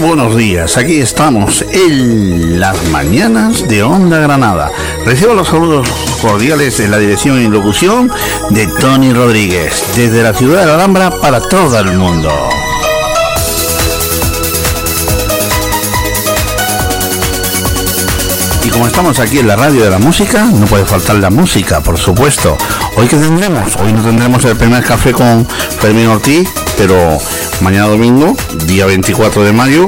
buenos días. Aquí estamos en las mañanas de Onda Granada. Recibo los saludos cordiales de la dirección y locución de Tony Rodríguez, desde la ciudad de la Alhambra para todo el mundo. Y como estamos aquí en la radio de la música, no puede faltar la música, por supuesto. Hoy que tendremos, hoy no tendremos el primer café con Fermín Ortiz, pero mañana domingo, día 24 de mayo,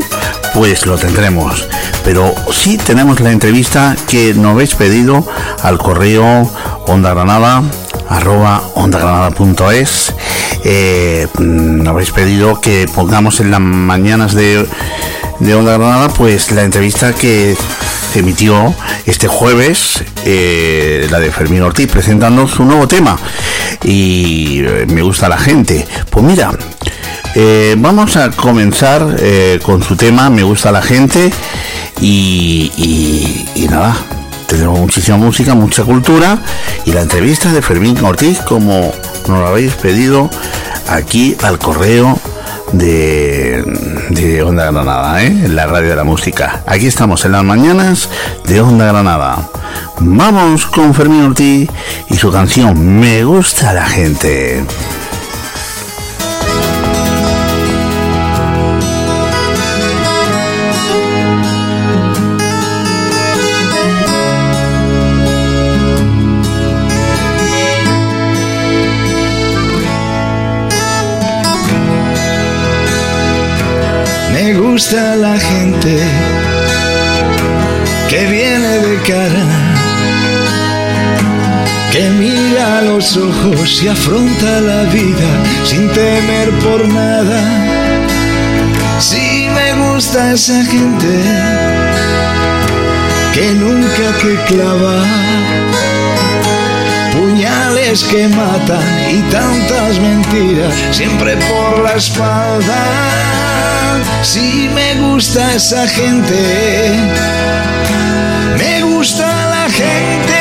pues lo tendremos. Pero sí tenemos la entrevista que nos habéis pedido al correo onda granada arroba ondagranada.es eh, nos habéis pedido que pongamos en las mañanas de, de Onda Granada pues la entrevista que se emitió este jueves eh, la de Fermín Ortiz presentando su nuevo tema. Y eh, me gusta la gente. Pues mira eh, vamos a comenzar eh, con su tema Me gusta la gente y, nada, tenemos muchísima música, mucha cultura y la entrevista de Fermín Ortiz como nos lo habéis pedido aquí al correo de, de Onda Granada, ¿eh? la radio de la música. Aquí estamos en las mañanas de Onda Granada. Vamos con Fermín Ortiz y su canción Me gusta la gente. Gusta la gente que viene de cara, que mira a los ojos y afronta la vida sin temer por nada. Sí me gusta esa gente que nunca te clava puñales que matan y tantas mentiras siempre por la espalda. Sí me gusta esa gente, me gusta la gente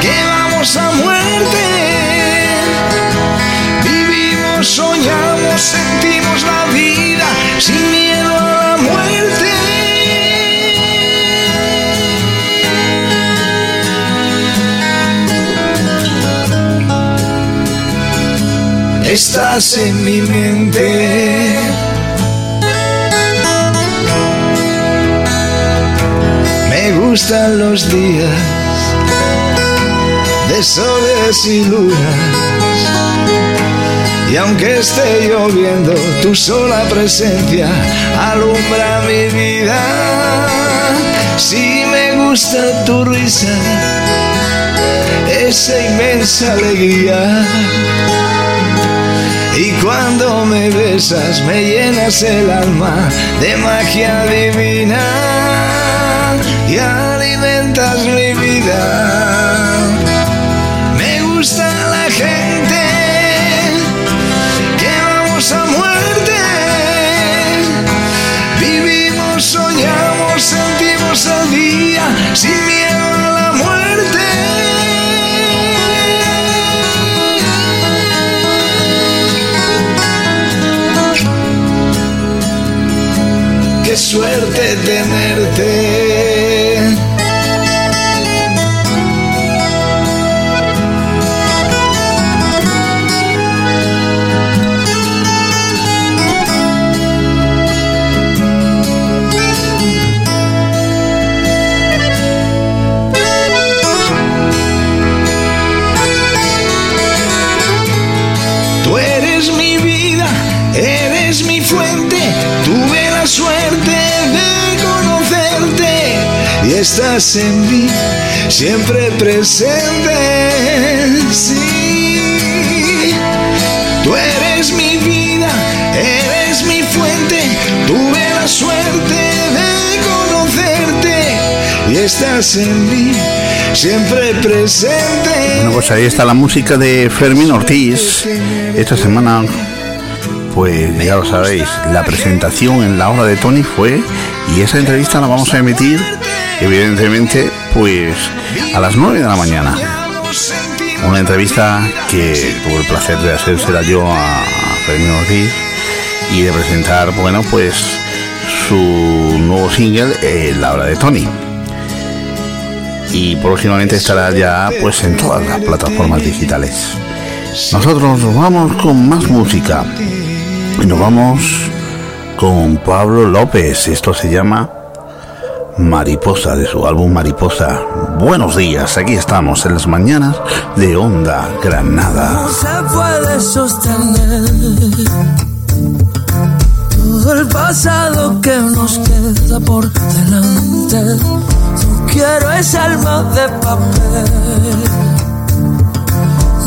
que vamos a muerte. Vivimos, soñamos, sentimos la vida sin miedo a la muerte. Estás en mi mente. Me gustan los días de soles y lunas. Y aunque esté lloviendo, tu sola presencia alumbra mi vida. Si me gusta tu risa, esa inmensa alegría. Y cuando me besas me llenas el alma de magia divina estás en mí, siempre presente. Sí, tú eres mi vida, eres mi fuente, tuve la suerte de conocerte y estás en mí, siempre presente. Bueno, pues ahí está la música de Fermín Ortiz. Esta semana, pues ya lo sabéis, la presentación en la hora de Tony fue y esa entrevista la vamos a emitir, evidentemente, pues a las 9 de la mañana. Una entrevista que tuve el placer de hacérsela yo a Fermín Ortiz y de presentar, bueno, pues su nuevo single, eh, La Hora de Tony. Y próximamente estará ya pues en todas las plataformas digitales. Nosotros nos vamos con más música y nos vamos con Pablo López. Esto se llama Mariposa de su álbum Mariposa. Buenos días, aquí estamos en las mañanas de Onda Granada. se puede sostener todo el pasado que nos queda por delante. No quiero ese alma de papel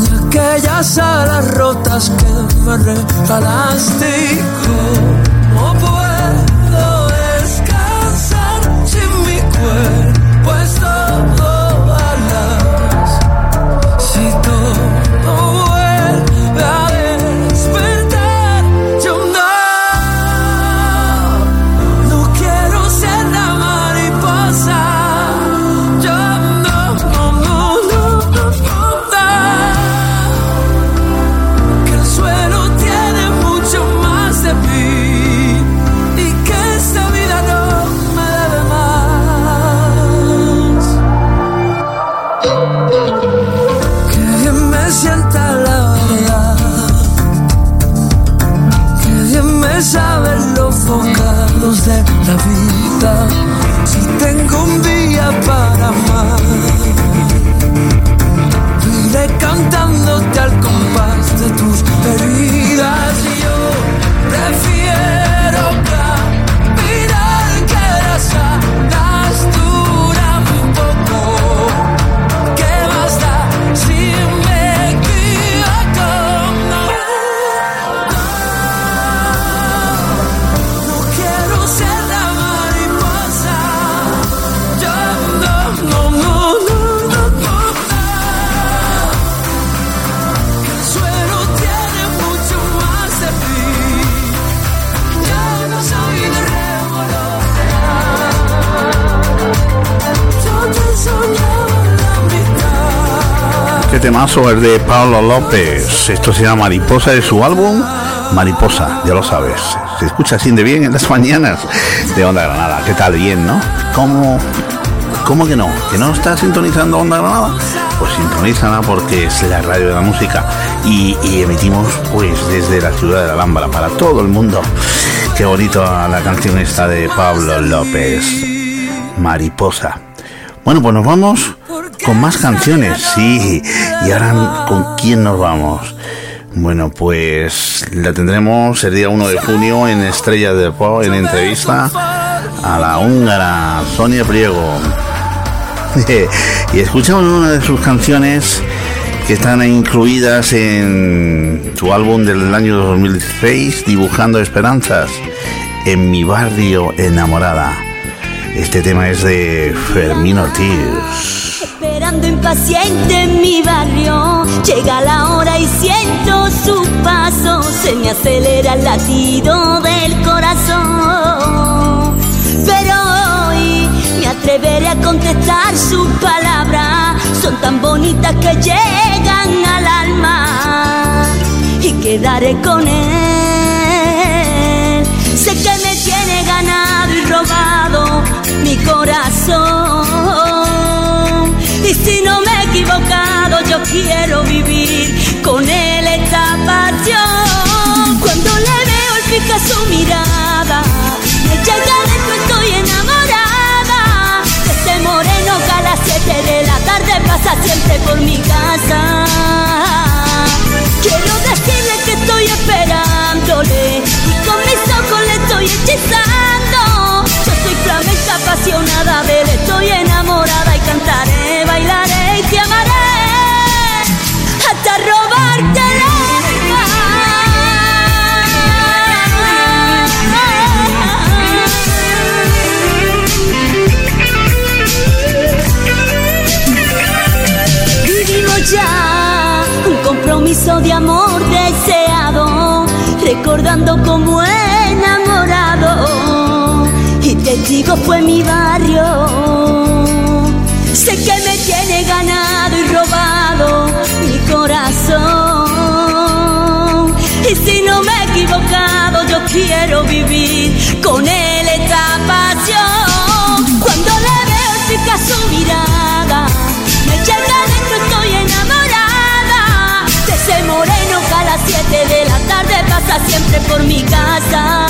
y aquellas alas rotas que me regalaste. Temazo el de Pablo López. Esto se llama Mariposa de su álbum Mariposa, ya lo sabes. Se escucha así de bien en las mañanas de Onda Granada. ¿Qué tal? Bien, ¿no? ¿Cómo, cómo que no? ¿Que no está sintonizando Onda Granada? Pues sintonízala porque es la radio de la música y, y emitimos pues desde la ciudad de la Alhambra para todo el mundo. Qué bonito la canción esta de Pablo López. Mariposa. Bueno, pues nos vamos con más canciones, sí. Y ahora, ¿con quién nos vamos? Bueno, pues la tendremos el día 1 de junio en Estrella de Pop, en entrevista a la húngara Sonia Priego. y escuchamos una de sus canciones que están incluidas en su álbum del año 2016, Dibujando Esperanzas, en mi barrio enamorada. Este tema es de Fermín Ortiz. Esperando impaciente en mi barrio, llega la hora y siento su paso, se me acelera el latido del corazón. Pero hoy me atreveré a contestar sus palabras, son tan bonitas que llegan al alma y quedaré con él. Sé que me tiene ganado y robado mi corazón. Y si no me he equivocado, yo quiero vivir con él esta pasión. Cuando le veo el pica su mirada, me llega dentro, estoy enamorada. De ese moreno que a las 7 de la tarde pasa siempre por mi casa. Quiero decirle que estoy esperándole y con mis ojos le estoy hechizando. Yo soy flamenca apasionada de él, estoy enamorada y cantaré, bailaré y te amaré hasta robarte el Vivimos ya un compromiso de amor deseado, recordando como enamorado. Y te digo, fue mi barrio. quiero vivir con él esta pasión. Cuando le veo pica su mirada, me llega dentro, estoy enamorada. De ese moreno que a las 7 de la tarde pasa siempre por mi casa.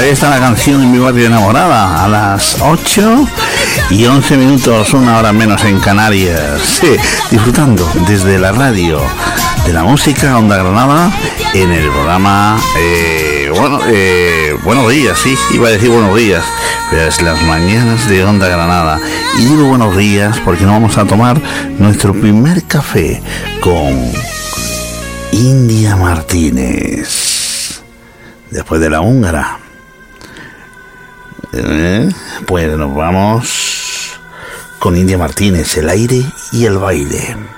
Ahí está la canción en mi barrio enamorada, a las 8 y 11 minutos, una hora menos en Canarias. Disfrutando desde la radio de la música Onda Granada en el programa, eh, eh, buenos días, sí, iba a decir buenos días, pero es las mañanas de Onda Granada. Y digo buenos días porque nos vamos a tomar nuestro primer café con India Martínez, después de la húngara. Eh, pues nos vamos con India Martínez, el aire y el baile.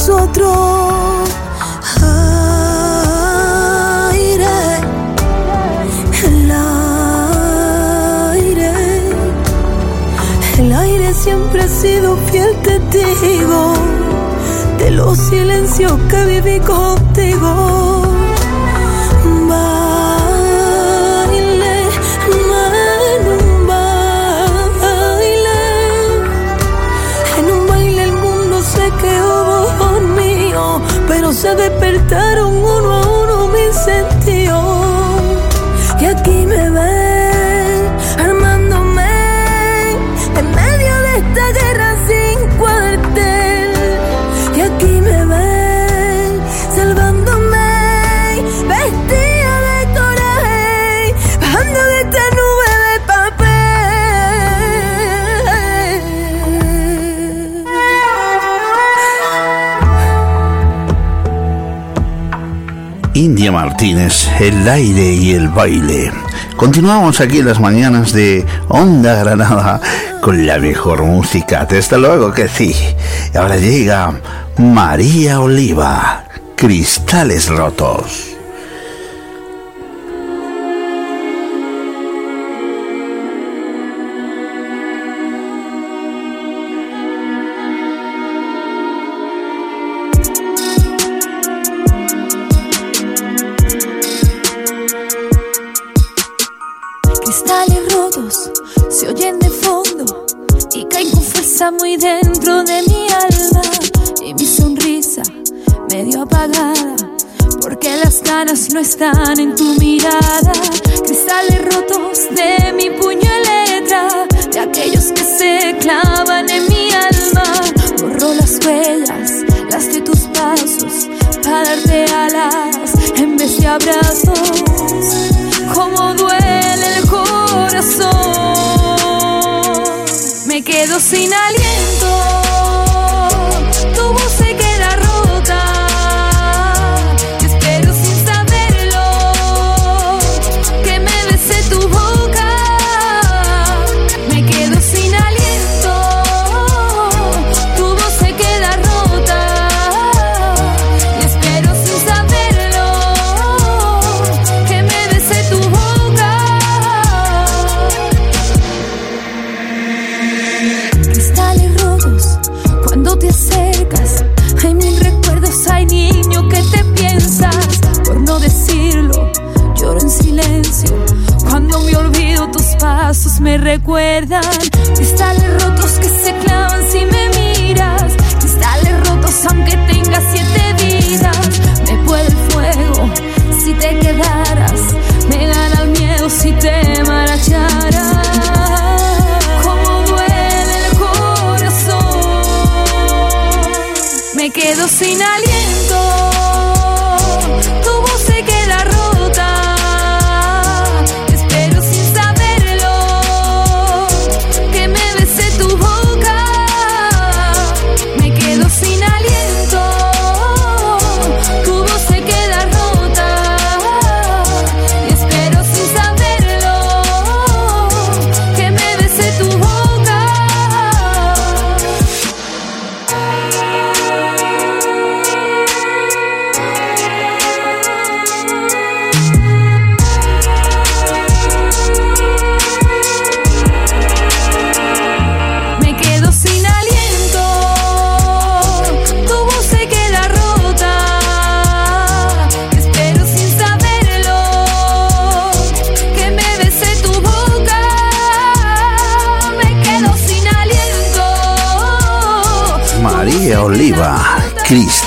Nosotros. Aire, el aire, el aire siempre ha sido fiel testigo de los silencios que viví contigo. Se despertaron Martínez, el aire y el baile. Continuamos aquí en las mañanas de Onda Granada con la mejor música. Desde luego que sí. Ahora llega María Oliva, Cristales Rotos.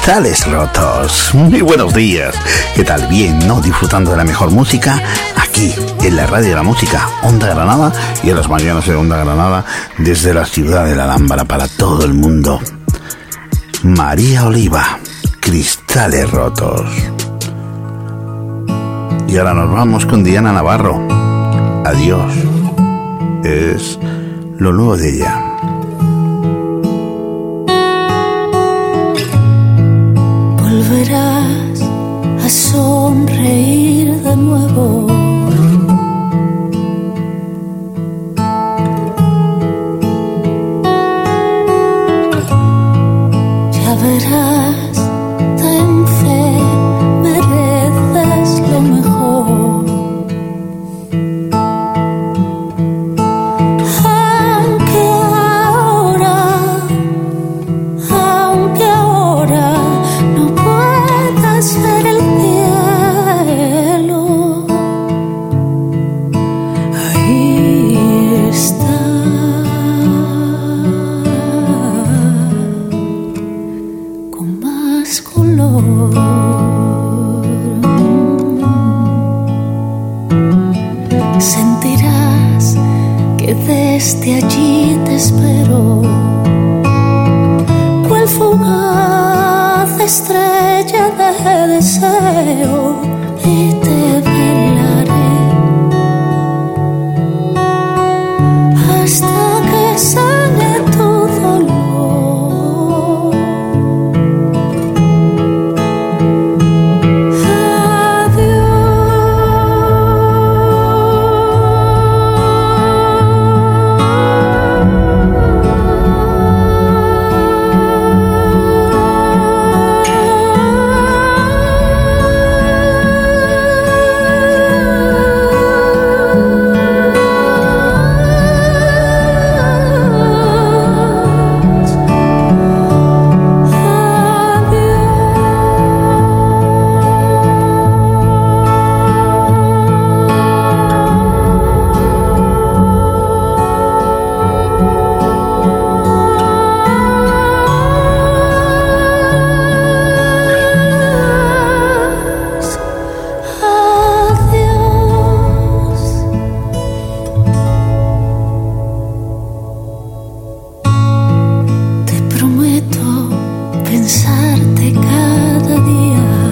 Cristales rotos. Muy buenos días. ¿Qué tal? Bien, ¿no? Disfrutando de la mejor música aquí en la radio de la música Onda Granada y en las mañanas de Onda Granada desde la ciudad de la Alhambra para todo el mundo. María Oliva, Cristales rotos. Y ahora nos vamos con Diana Navarro. Adiós. Es lo nuevo de ella. cada día.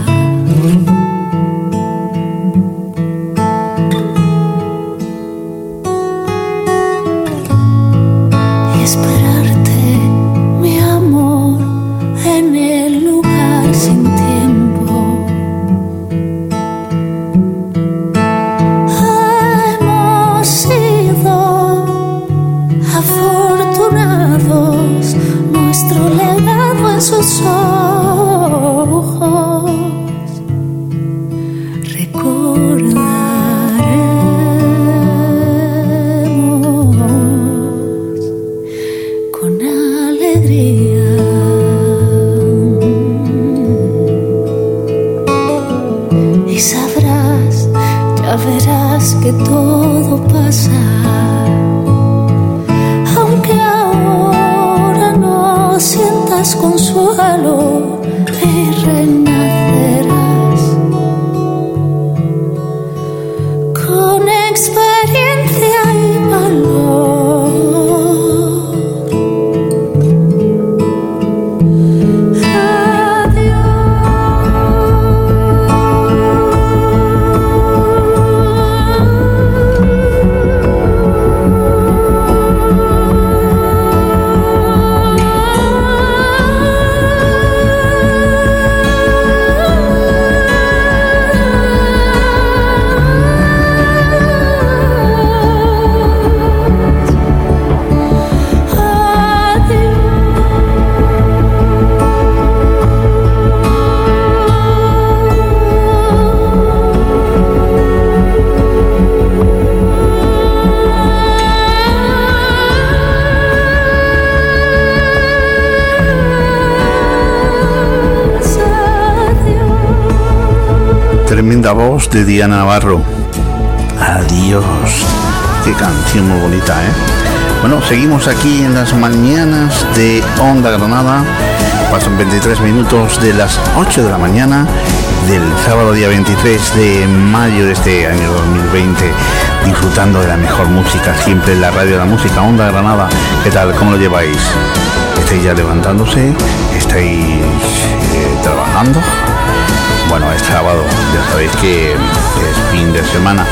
Navarro. Adiós. Qué canción muy bonita, ¿eh? Bueno, seguimos aquí en las mañanas de Onda Granada. Pasan 23 minutos de las 8 de la mañana del sábado día 23 de mayo de este año 2020, disfrutando de la mejor música siempre en la radio de la música Onda Granada. ¿Qué tal? ¿Cómo lo lleváis? ¿Estáis ya levantándose? ¿Estáis eh, trabajando? Bueno, es sábado, ya sabéis que es fin de semana,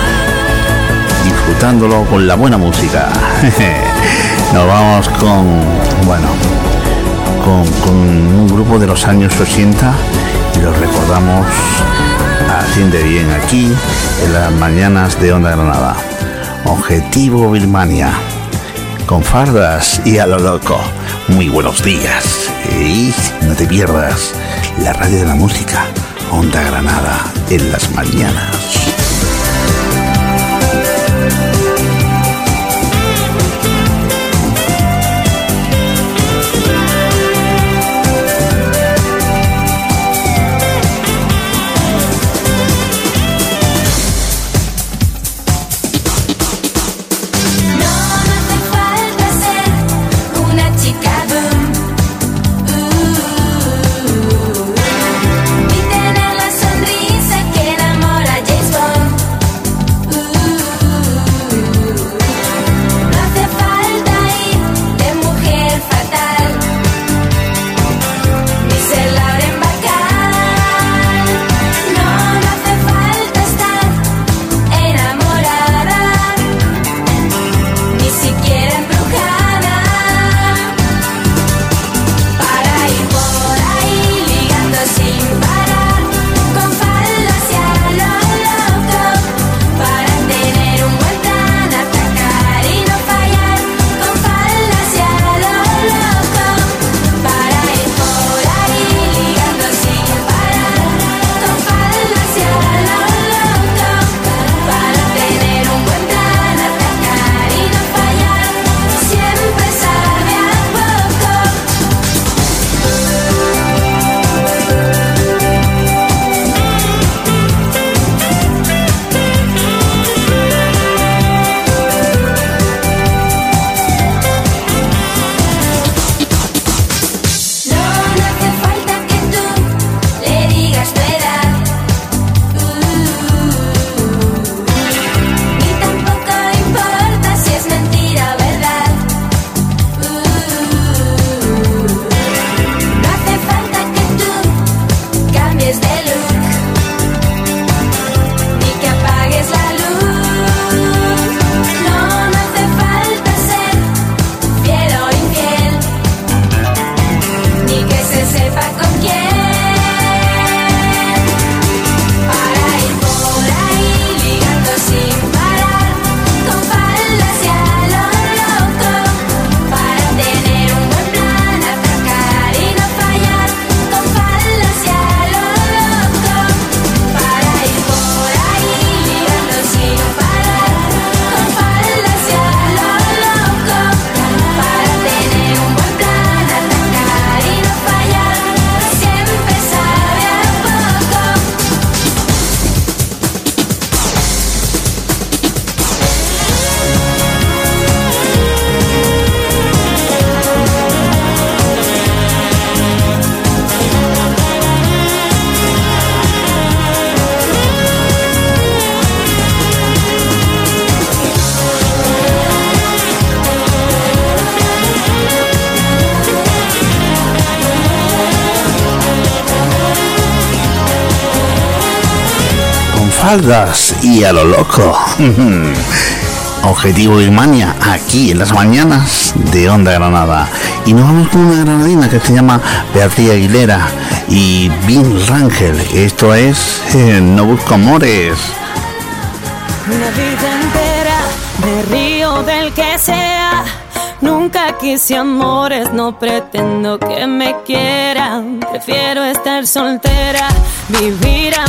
disfrutándolo con la buena música. Nos vamos con, bueno, con, un grupo de los años 80 y los recordamos así de bien aquí en las mañanas de Onda Granada. Objetivo Birmania, con fardas y a lo loco. Muy buenos días y no te pierdas la radio de la música. Onda Granada en las mañanas. Y a lo loco. Objetivo Birmania, aquí en las mañanas de Onda Granada. Y nos vamos con una granadina que se llama Beatriz Aguilera y Vin Rangel. Esto es eh, No Busco Amores. Una vida entera de río del que sea. Nunca quise amores, no pretendo que me quieran. Prefiero estar soltera, vivir a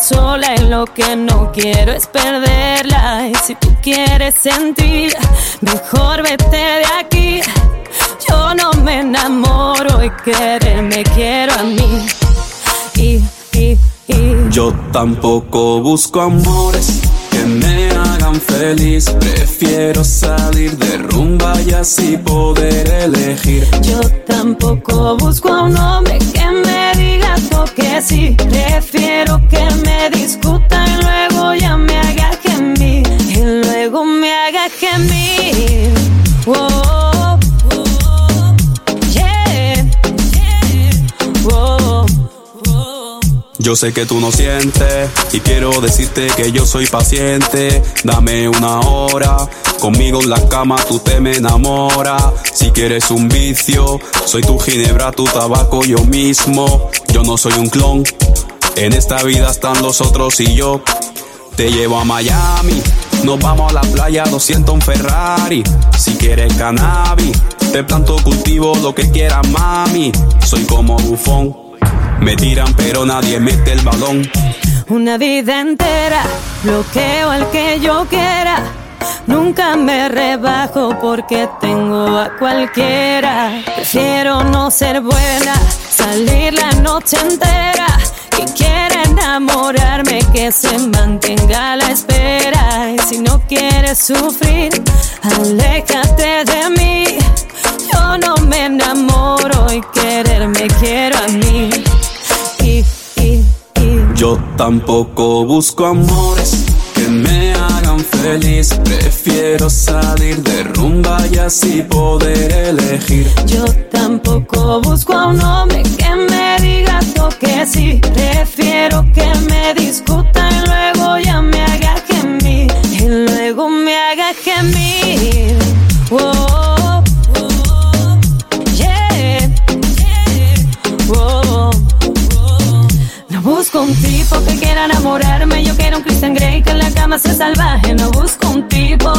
sola y lo que no quiero es perderla. Y si tú quieres sentir, mejor vete de aquí. Yo no me enamoro y quererme quiero a mí. Y, y, y. Yo tampoco busco amores que me hagan feliz. Prefiero salir de rumba y así poder elegir. Yo tampoco busco a un hombre que me diga que sí. Prefiero que me discutan y luego ya me haga gemir. Y luego me haga gemir. Oh, yo sé que tú no sientes y quiero decirte que yo soy paciente. Dame una hora, conmigo en la cama tú te me enamoras. Si quieres un vicio, soy tu ginebra, tu tabaco, yo mismo. Yo no soy un clon, en esta vida están los otros y yo. Te llevo a Miami, nos vamos a la playa, 200 un Ferrari. Si quieres cannabis, te planto cultivo lo que quieras, mami. Soy como bufón me tiran pero nadie mete el balón. Una vida entera, bloqueo al que yo quiera. Nunca me rebajo porque tengo a cualquiera. Prefiero no ser buena, salir la noche entera. Quien quiera enamorarme, que se mantenga a la espera. Y si no quieres sufrir, aléjate de mí. Yo no me enamoro y quererme quiero a mí. Yo tampoco busco amores que me hagan feliz. Prefiero salir de rumba y así poder elegir. Yo tampoco busco a un hombre que me diga que sí. Prefiero que me discuta y luego ya me haga gemir. Y luego me haga gemir. Busco un tipo que quiera enamorarme. Yo quiero un Christian Grey que en la cama sea salvaje. No busco un tipo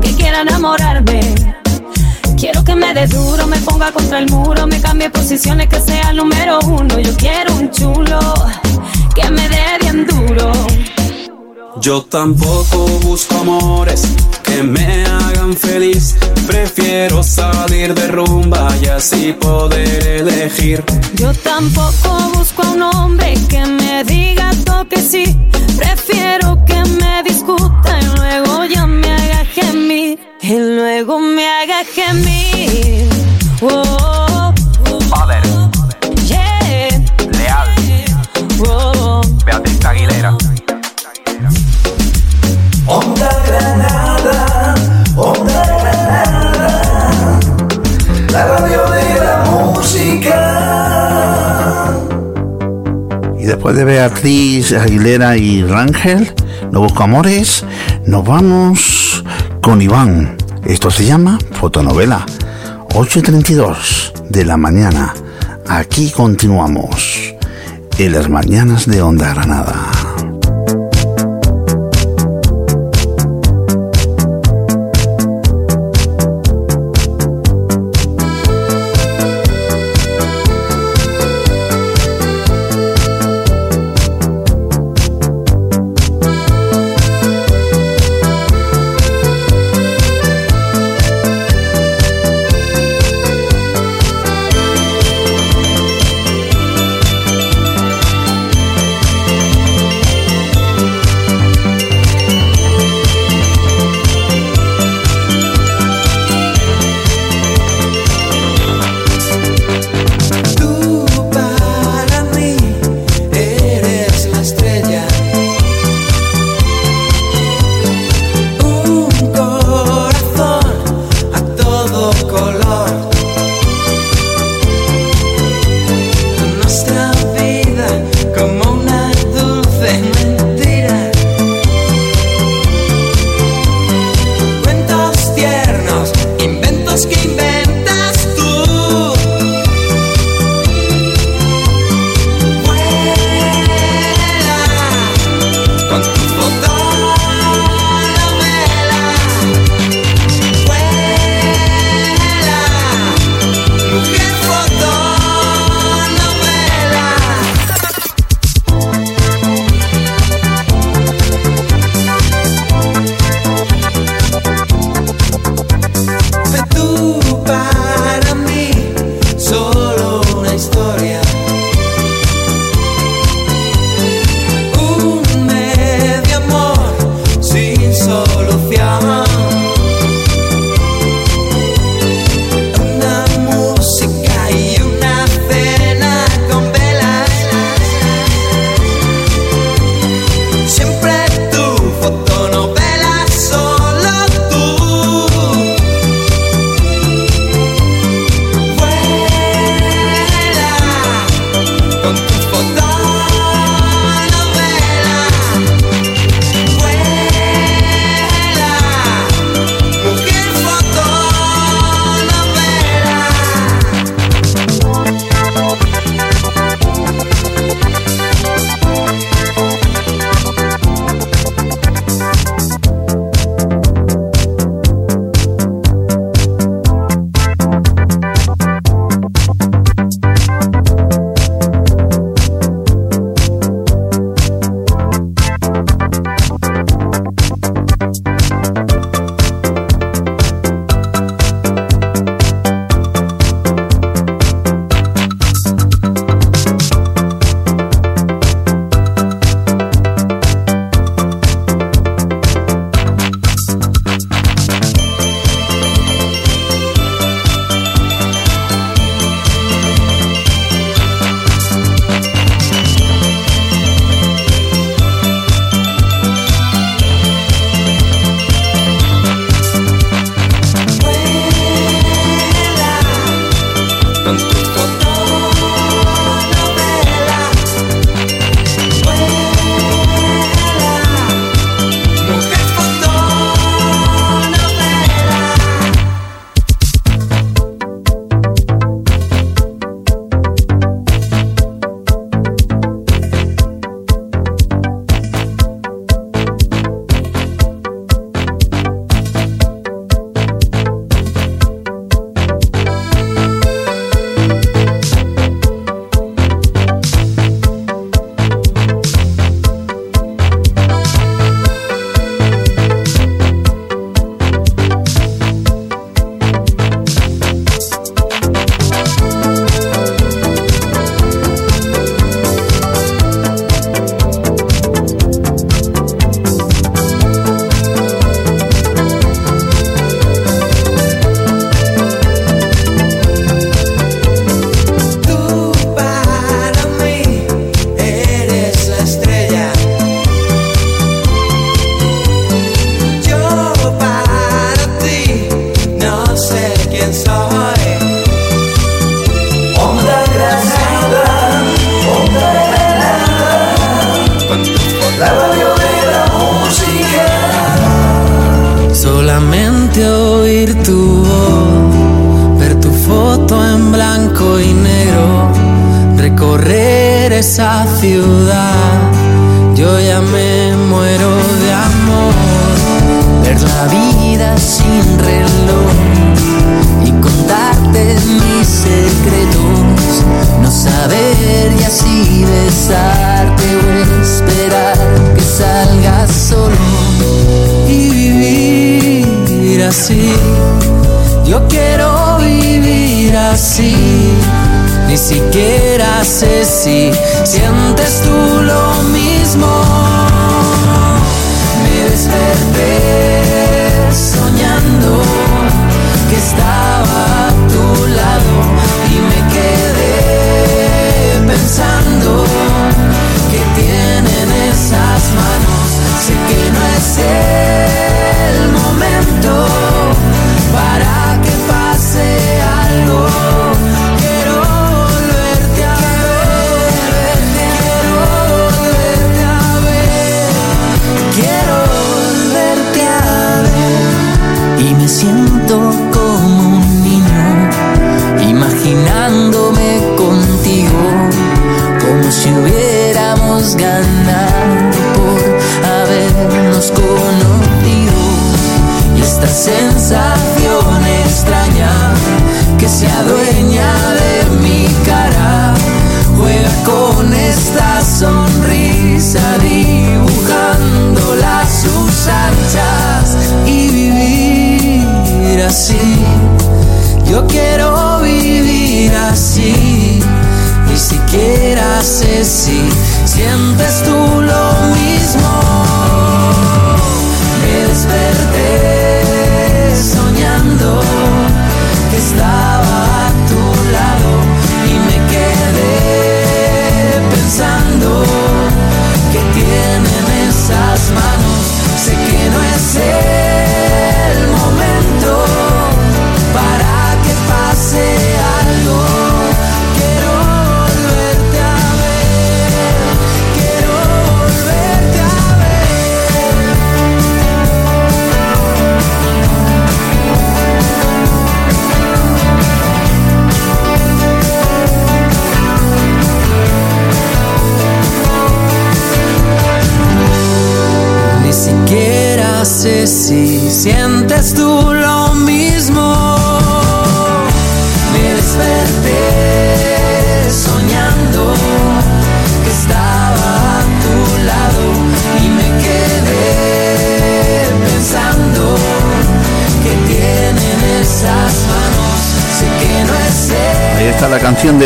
que quiera enamorarme. Quiero que me dé duro, me ponga contra el muro, me cambie posiciones, que sea el número uno. Yo quiero un chulo que me dé bien duro. Yo tampoco busco amores que me hagan feliz. Prefiero salir de rumba y así poder elegir. Yo tampoco busco a un hombre que me diga que sí. Prefiero que me discuta y luego ya me haga gemir. Y luego me haga gemir. Oh, Padre. Yeah. Leal. Oh, Beatriz Aguilera. Onda Granada, Onda Granada, la radio de la música. Y después de Beatriz Aguilera y Rangel, No Busco Amores, nos vamos con Iván. Esto se llama fotonovela. 8.32 de la mañana. Aquí continuamos. En las mañanas de Onda Granada.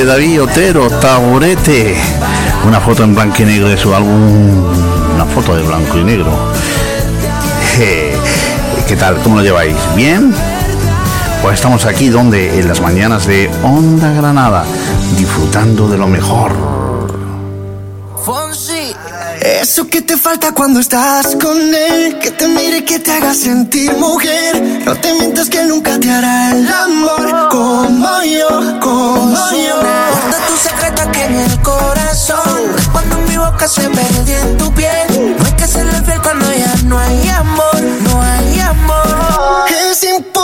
David Otero, Taburete. Una foto en blanco y negro de su álbum. Una foto de blanco y negro. ¿Qué tal? ¿Cómo lo lleváis? ¿Bien? Pues estamos aquí donde en las mañanas de Onda Granada, disfrutando de lo mejor. Eso que te falta cuando estás con él, que te mire, que te haga sentir mujer. No te mientas que nunca te hará el amor como yo, como yo. Guarda tu secreto aquí en el corazón. Cuando mi boca se perdió en tu piel. No hay que serle fiel cuando ya no hay amor, no hay amor. Es imposible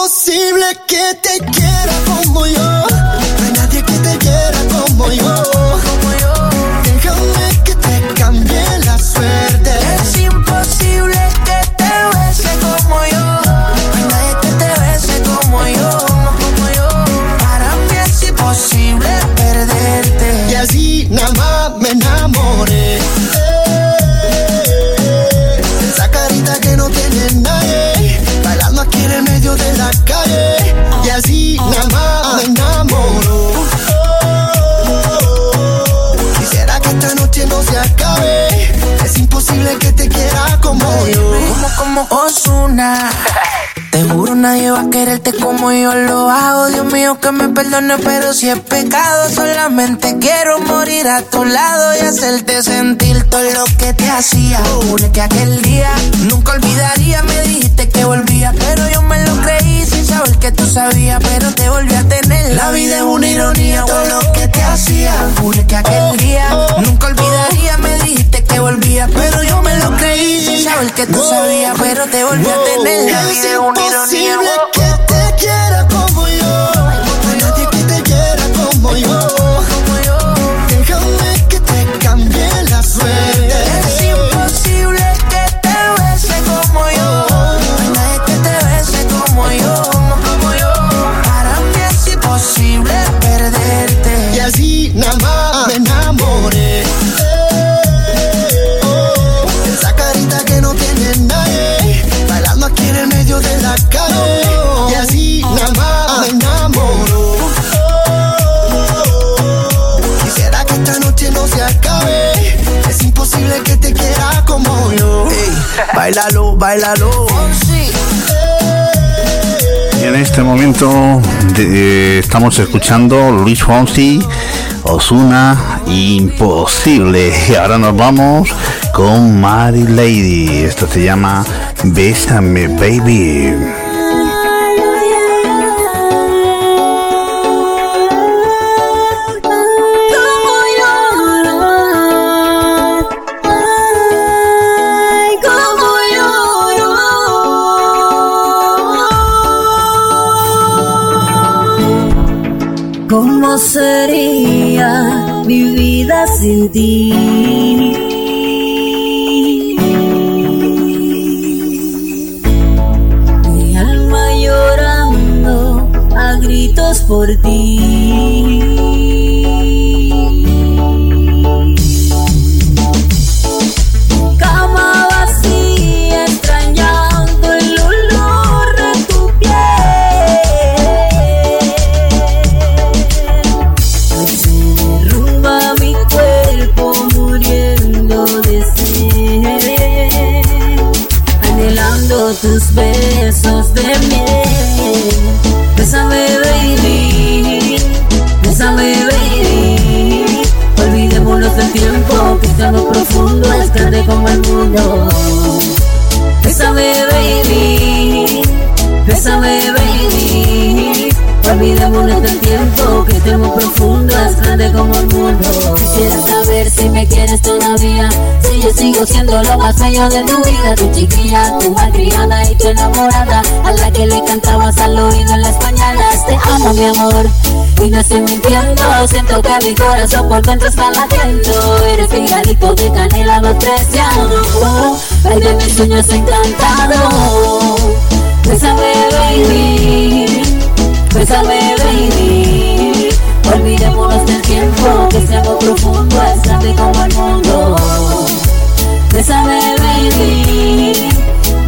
Te juro nadie va a quererte como yo lo hago. Dios mío que me perdone, pero si es pecado, solamente quiero morir a tu lado y hacerte sentir todo lo que te hacía. Jure que aquel día nunca olvidaría. Me dijiste que volvía, pero yo me lo creí sin saber que tú sabías, pero te volví a tener. La vida es una ironía, todo lo que te hacía. Jure que aquel día nunca olvidaría. Me dijiste que volvía, pero yo me lo creí sin saber que tú sabías, pero te volví a tener. La vida es una ironía. Bailalo, bailalo. Y en este momento estamos escuchando Luis Fonsi, Osuna, Imposible. Y ahora nos vamos con Mary Lady. Esto se llama Bésame Baby. Ti? Mi alma llorando a gritos por ti. Como el mundo. Bésame, baby, bésame, baby. Olvidémonos del tiempo que muy profundo, es grande como el mundo. Quisiera saber si me quieres todavía, si yo sigo siendo lo más bello de tu vida, tu chiquilla, tu malcriada y tu enamorada, a la que le cantabas al oído en las mañanas. Te amo, mi amor. Y no estoy mintiendo, siento que mi corazón por dentro está latiendo. Eres figadito de canela más preciado oh, de mis sueños encantado. Bésame baby, bésame baby. Olvidémonos del tiempo que se hago profundo Es grande como el mundo. Bésame baby,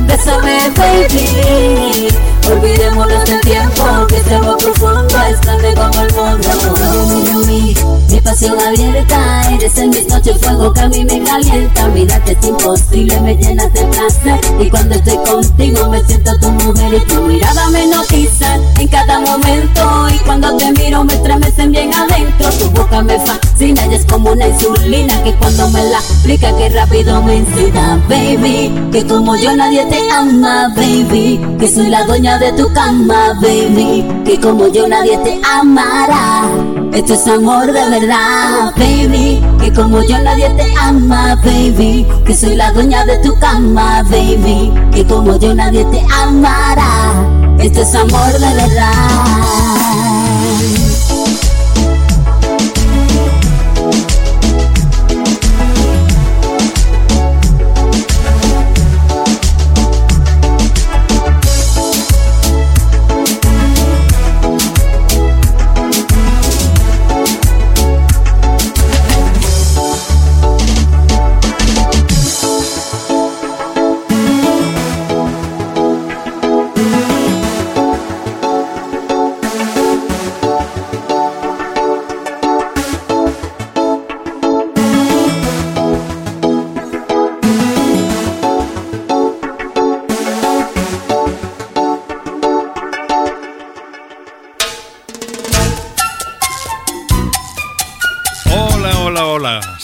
bésame baby Olvidémonos del tiempo que se va profundo, es grande como el mundo. Mi, mi pasión abierta, eres en mis noches fuego que a mí me calienta. Mírate, es imposible, me llenas de placer. Y cuando estoy contigo me siento tu mujer y tu mirada me notiza en cada momento. Y cuando te miro me estremecen bien adentro. Tu boca me fascina y es como una insulina que cuando me la aplica que rápido me incita, baby. Que como yo nadie te ama, baby. Que soy la dueña de tu cama, baby. Que como yo nadie te amará. Esto es amor de verdad, baby. Que como yo nadie te ama, baby. Que soy la dueña de tu cama, baby. Que como yo nadie te amará. Esto es amor de verdad.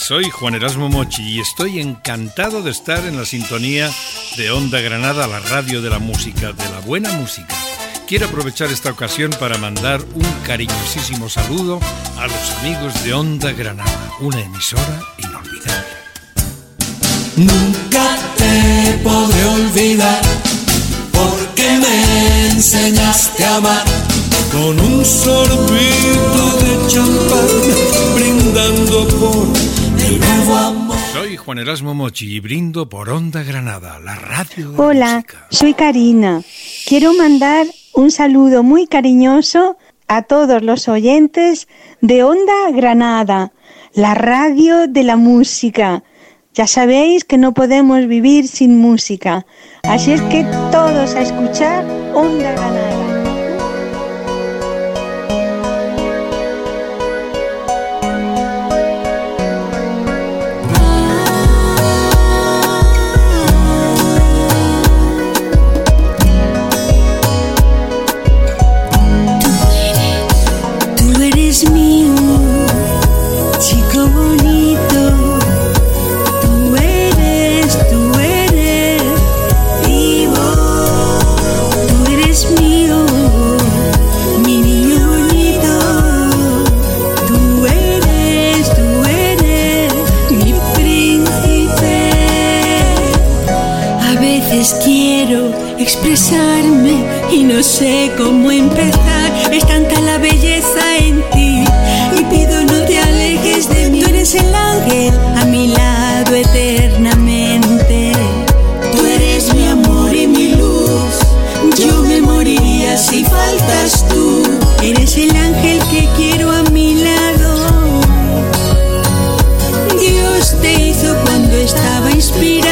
Soy Juan Erasmo Mochi y estoy encantado de estar en la sintonía de Onda Granada, la radio de la música, de la buena música. Quiero aprovechar esta ocasión para mandar un cariñosísimo saludo a los amigos de Onda Granada, una emisora inolvidable. Nunca te podré olvidar porque me enseñaste a amar con un sorbito de champán brindando por soy Juan Erasmo Mochi y brindo por Onda Granada, la radio. Hola, soy Karina. Quiero mandar un saludo muy cariñoso a todos los oyentes de Onda Granada, la radio de la música. Ya sabéis que no podemos vivir sin música, así es que todos a escuchar Onda Granada. No sé cómo empezar. Es tanta la belleza en ti y pido no te alejes de mí. Tú eres el ángel a mi lado eternamente. Tú eres mi amor y mi luz. Yo me moriría si faltas tú. Eres el ángel que quiero a mi lado. Dios te hizo cuando estaba inspirado.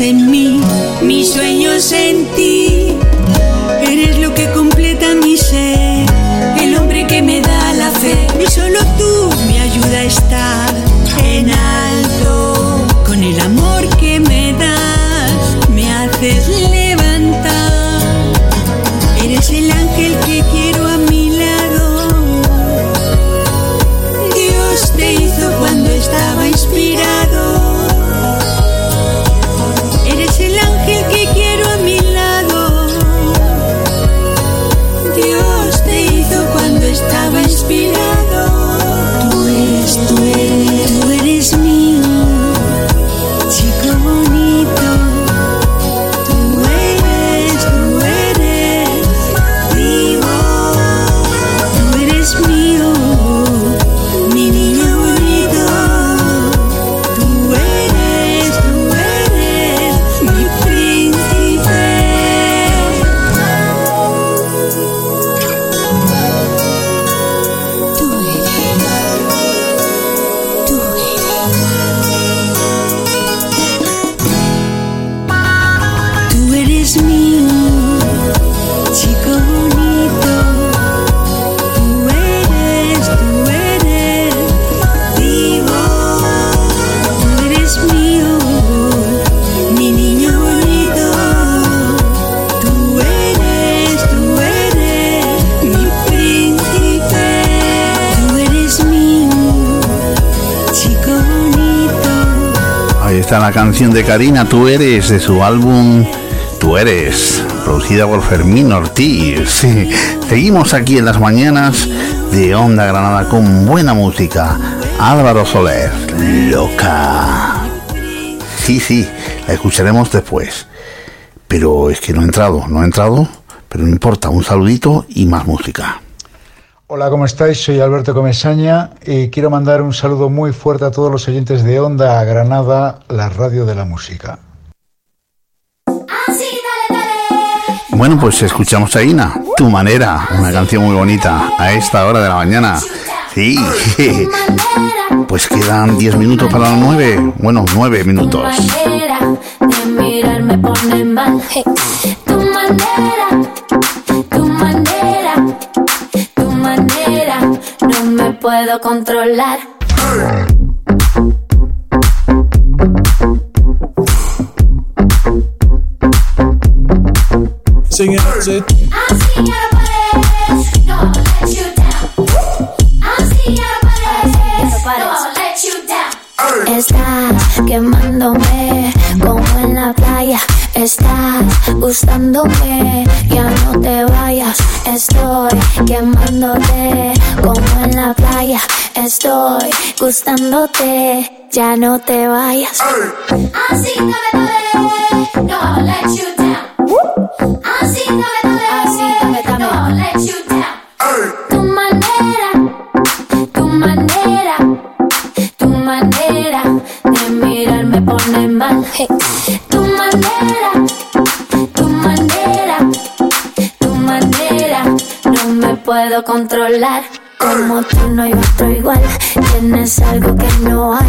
en mí. Karina, Tú eres, de su álbum Tú eres, producida por Fermín Ortiz. Seguimos aquí en las mañanas de Onda Granada con buena música. Álvaro Soler, loca. Sí, sí, la escucharemos después. Pero es que no ha entrado, no ha entrado, pero no importa, un saludito y más música. Hola, ¿cómo estáis? Soy Alberto Comesaña y quiero mandar un saludo muy fuerte a todos los oyentes de Onda Granada, la radio de la música. Bueno, pues escuchamos a Ina, Tu Manera, una canción muy bonita a esta hora de la mañana. Sí, pues quedan 10 minutos para las 9. Bueno, 9 minutos. Tu manera no me puedo controlar. Singing, say, Estás quemándome como en la playa. Estás gustándome, Estoy quemándote como en la playa. Estoy gustándote, ya no te vayas. Así no me no I'll let you down. Así no me así no I'll let you down. Tu manera, tu manera, tu manera de mirar me pone mal. Puedo controlar. Como tú no hay otro igual, tienes algo que no hay,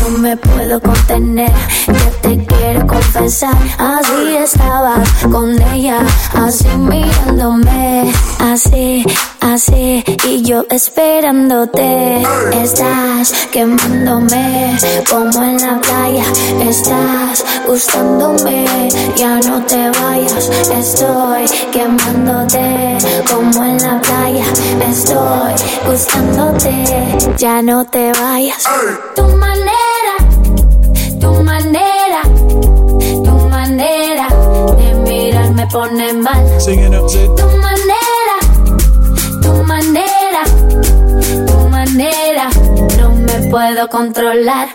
no me puedo contener, yo te quiero confesar, así estaba con ella, así mirándome, así, así, y yo esperándote, estás quemándome como en la playa, estás gustándome, ya no te vayas, estoy quemándote como en la playa, estoy gustándote, ya no te vayas. Tu manera, pone mal. Tu manera, tu manera, tu manera, no me puedo controlar.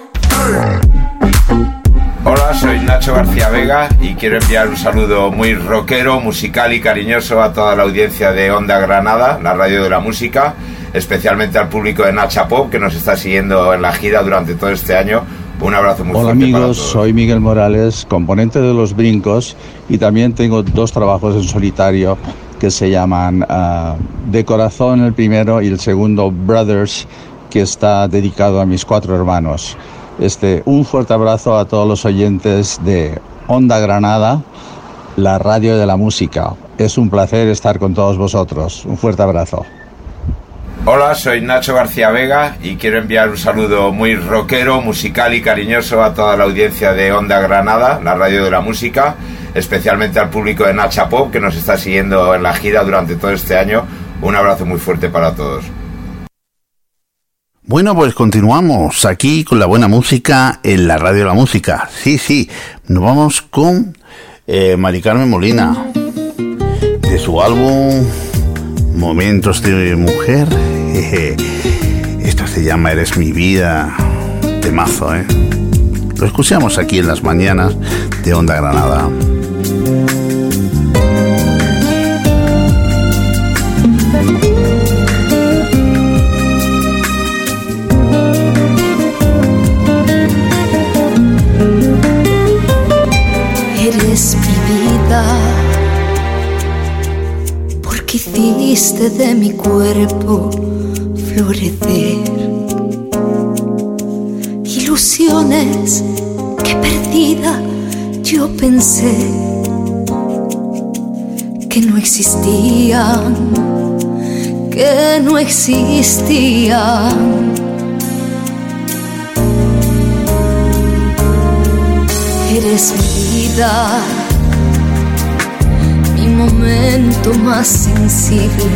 Hola, soy Nacho García Vega y quiero enviar un saludo muy rockero, musical y cariñoso a toda la audiencia de Onda Granada, la radio de la música, especialmente al público de Nacha Pop que nos está siguiendo en la gira durante todo este año. Un abrazo muy Hola fuerte para amigos, todos. soy Miguel Morales, componente de Los Brincos y también tengo dos trabajos en solitario que se llaman ah, De Corazón el primero y el segundo Brothers que está dedicado a mis cuatro hermanos. Este, un fuerte abrazo a todos los oyentes de Onda Granada, la radio de la música. Es un placer estar con todos vosotros. Un fuerte abrazo. Hola, soy Nacho García Vega y quiero enviar un saludo muy rockero, musical y cariñoso a toda la audiencia de Onda Granada, la radio de la música, especialmente al público de Nacha Pop que nos está siguiendo en la gira durante todo este año. Un abrazo muy fuerte para todos. Bueno, pues continuamos aquí con la buena música en la radio de la música. Sí, sí, nos vamos con eh, Molina, de su álbum Momentos de Mujer. Jeje. Esto se llama Eres mi vida, temazo, ¿eh? Lo escuchamos aquí en las mañanas de Onda Granada. Eres mi vida, porque hiciste de mi cuerpo florecer ilusiones que perdida yo pensé que no existían, que no existían. Eres mi vida, mi momento más sensible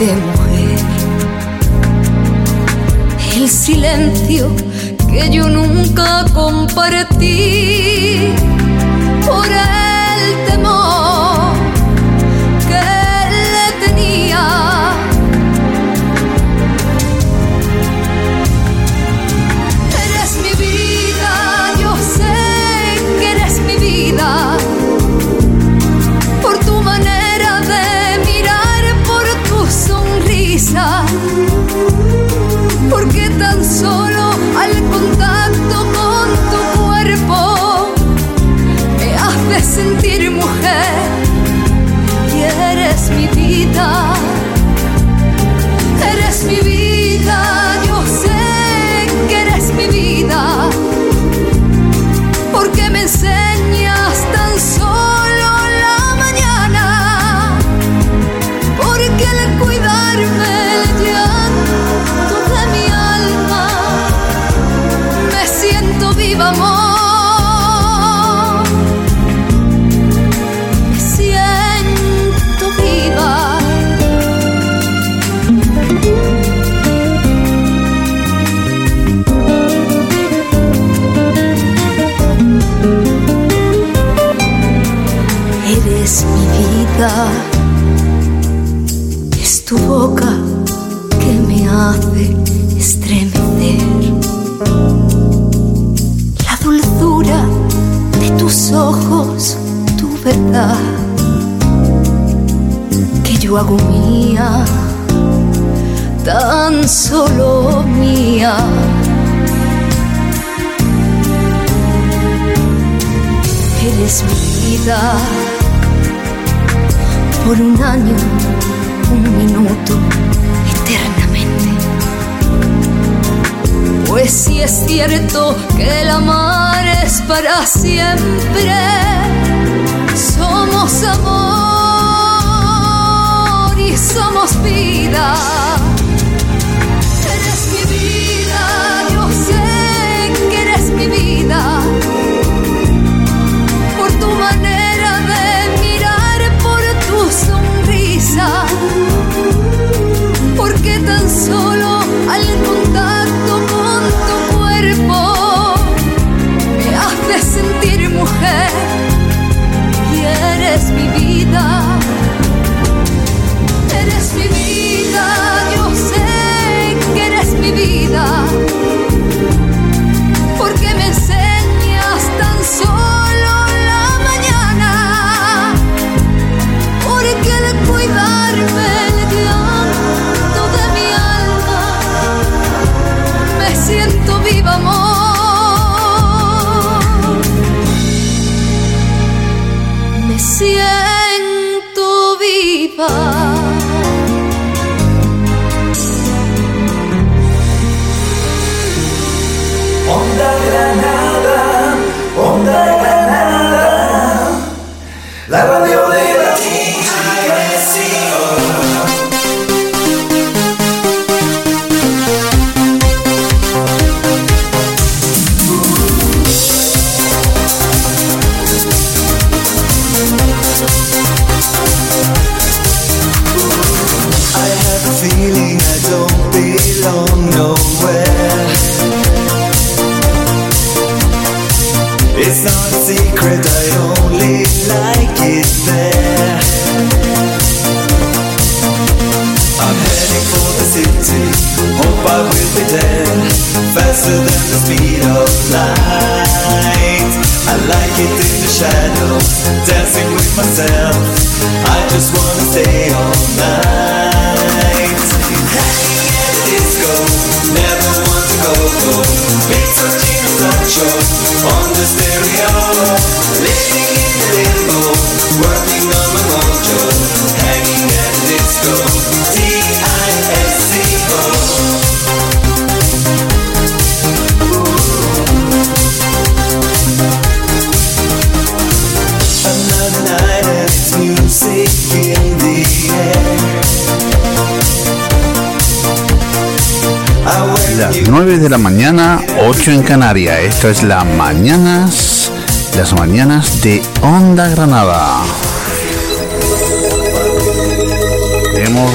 de mujer el silencio que yo nunca compartí. Por 的。descubierto que el amar es para siempre. Somos amor y somos vida. Eres mi vida, yo sé que eres mi vida. Por tu manera de mirar, por tu sonrisa. Porque tan solo mujer eres mi vida. Eres mi vida, yo sé que eres mi vida. myself. la mañana, 8 en Canaria. Esto es las mañanas, las mañanas de Onda Granada. Hemos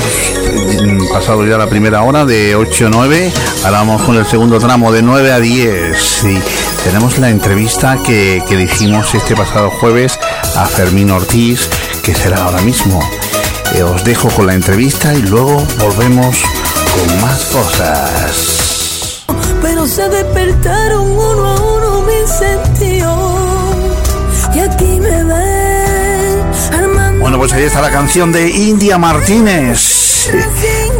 pasado ya la primera hora de 8 a 9, ahora vamos con el segundo tramo de 9 a 10 y tenemos la entrevista que, que dijimos este pasado jueves a Fermín Ortiz, que será ahora mismo. Eh, os dejo con la entrevista y luego volvemos con más cosas. Se despertaron uno a uno mis sentidos. Y aquí me ven. Bueno, pues ahí está la canción de India Martínez.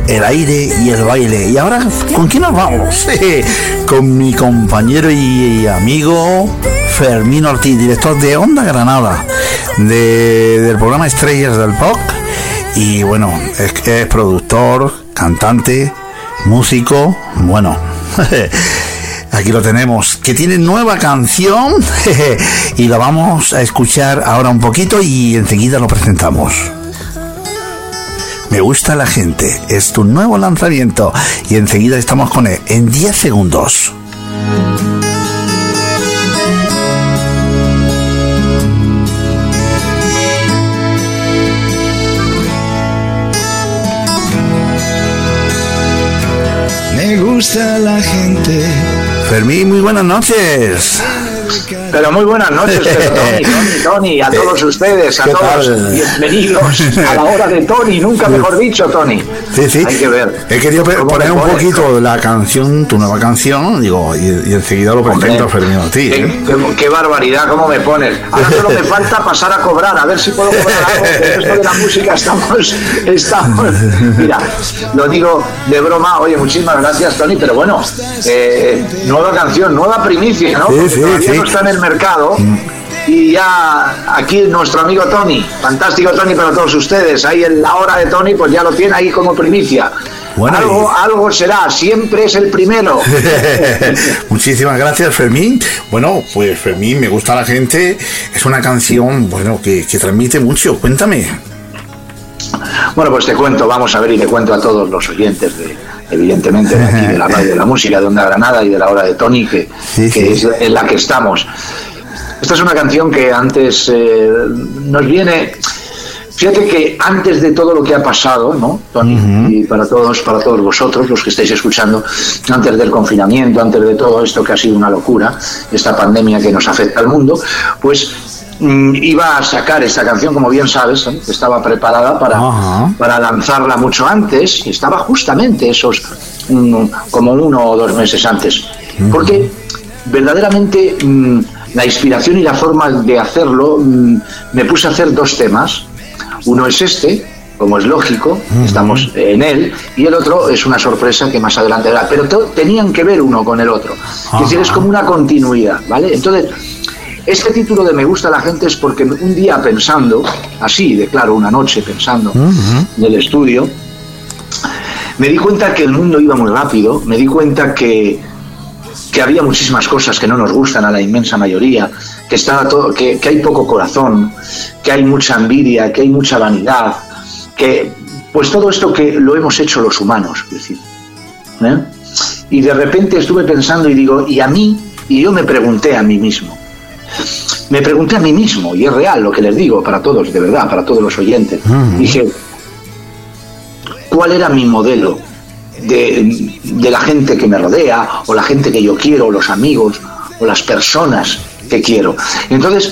El aire y el baile. Y ahora, ¿con quién nos vamos? Con mi compañero y amigo Fermín Ortiz, director de Onda Granada, de- del programa Estrellas del Pop. Y bueno, es es productor, cantante, músico, bueno. Aquí lo tenemos, que tiene nueva canción y la vamos a escuchar ahora un poquito y enseguida lo presentamos. Me gusta la gente, es tu nuevo lanzamiento y enseguida estamos con él en 10 segundos. Me gusta la gente. Fermín, muy buenas noches. Pero muy buenas noches, pero Tony, Tony, Tony, a todos ustedes, a ¿Qué todos, tal? bienvenidos a la hora de Tony, nunca mejor dicho, Tony. Sí, sí. Hay que ver. He querido pe- ¿Cómo poner un poquito la canción, tu nueva canción, digo, y, y enseguida lo presento a Fermín Ortiz. Qué, ¿eh? qué- qué barbaridad, cómo me pones. Ahora solo me falta pasar a cobrar, a ver si puedo cobrar algo. que esto de la música estamos, estamos. Mira, lo digo de broma. Oye, muchísimas gracias, Tony. Pero bueno, eh, nueva canción, nueva primicia, ¿no? Sí, sí, sí. no está en el mercado. Y ya aquí nuestro amigo Tony, fantástico Tony para todos ustedes, ahí en la hora de Tony, pues ya lo tiene ahí como primicia. Bueno, algo, algo será, siempre es el primero. Muchísimas gracias, Fermín. Bueno, pues Fermín, me gusta la gente. Es una canción, bueno, que, que transmite mucho. Cuéntame. Bueno, pues te cuento, vamos a ver y le cuento a todos los oyentes de, evidentemente, de aquí, de la radio de la música, de Onda Granada y de la hora de Tony, que, que es en la que estamos. Esta es una canción que antes eh, nos viene. Fíjate que antes de todo lo que ha pasado, ¿no, Tony? Y para todos, para todos vosotros, los que estáis escuchando, antes del confinamiento, antes de todo esto que ha sido una locura, esta pandemia que nos afecta al mundo, pues iba a sacar esta canción, como bien sabes, ¿eh? estaba preparada para, para lanzarla mucho antes, estaba justamente esos mm, como uno o dos meses antes. Porque verdaderamente mm, la inspiración y la forma de hacerlo, mm, me puse a hacer dos temas. Uno es este, como es lógico, estamos en él, y el otro es una sorpresa que más adelante verá. Pero tenían que ver uno con el otro. Es decir, es como una continuidad, ¿vale? Entonces, este título de Me gusta la gente es porque un día pensando, así, de claro, una noche pensando en el estudio, me di cuenta que el mundo iba muy rápido, me di cuenta que, que había muchísimas cosas que no nos gustan a la inmensa mayoría, que, estaba todo, que, que hay poco corazón, que hay mucha envidia, que hay mucha vanidad, que pues todo esto que lo hemos hecho los humanos, es decir. ¿eh? Y de repente estuve pensando y digo, y a mí, y yo me pregunté a mí mismo, me pregunté a mí mismo, y es real lo que les digo para todos, de verdad, para todos los oyentes, dije, ¿cuál era mi modelo de, de la gente que me rodea, o la gente que yo quiero, o los amigos, o las personas que quiero? Entonces,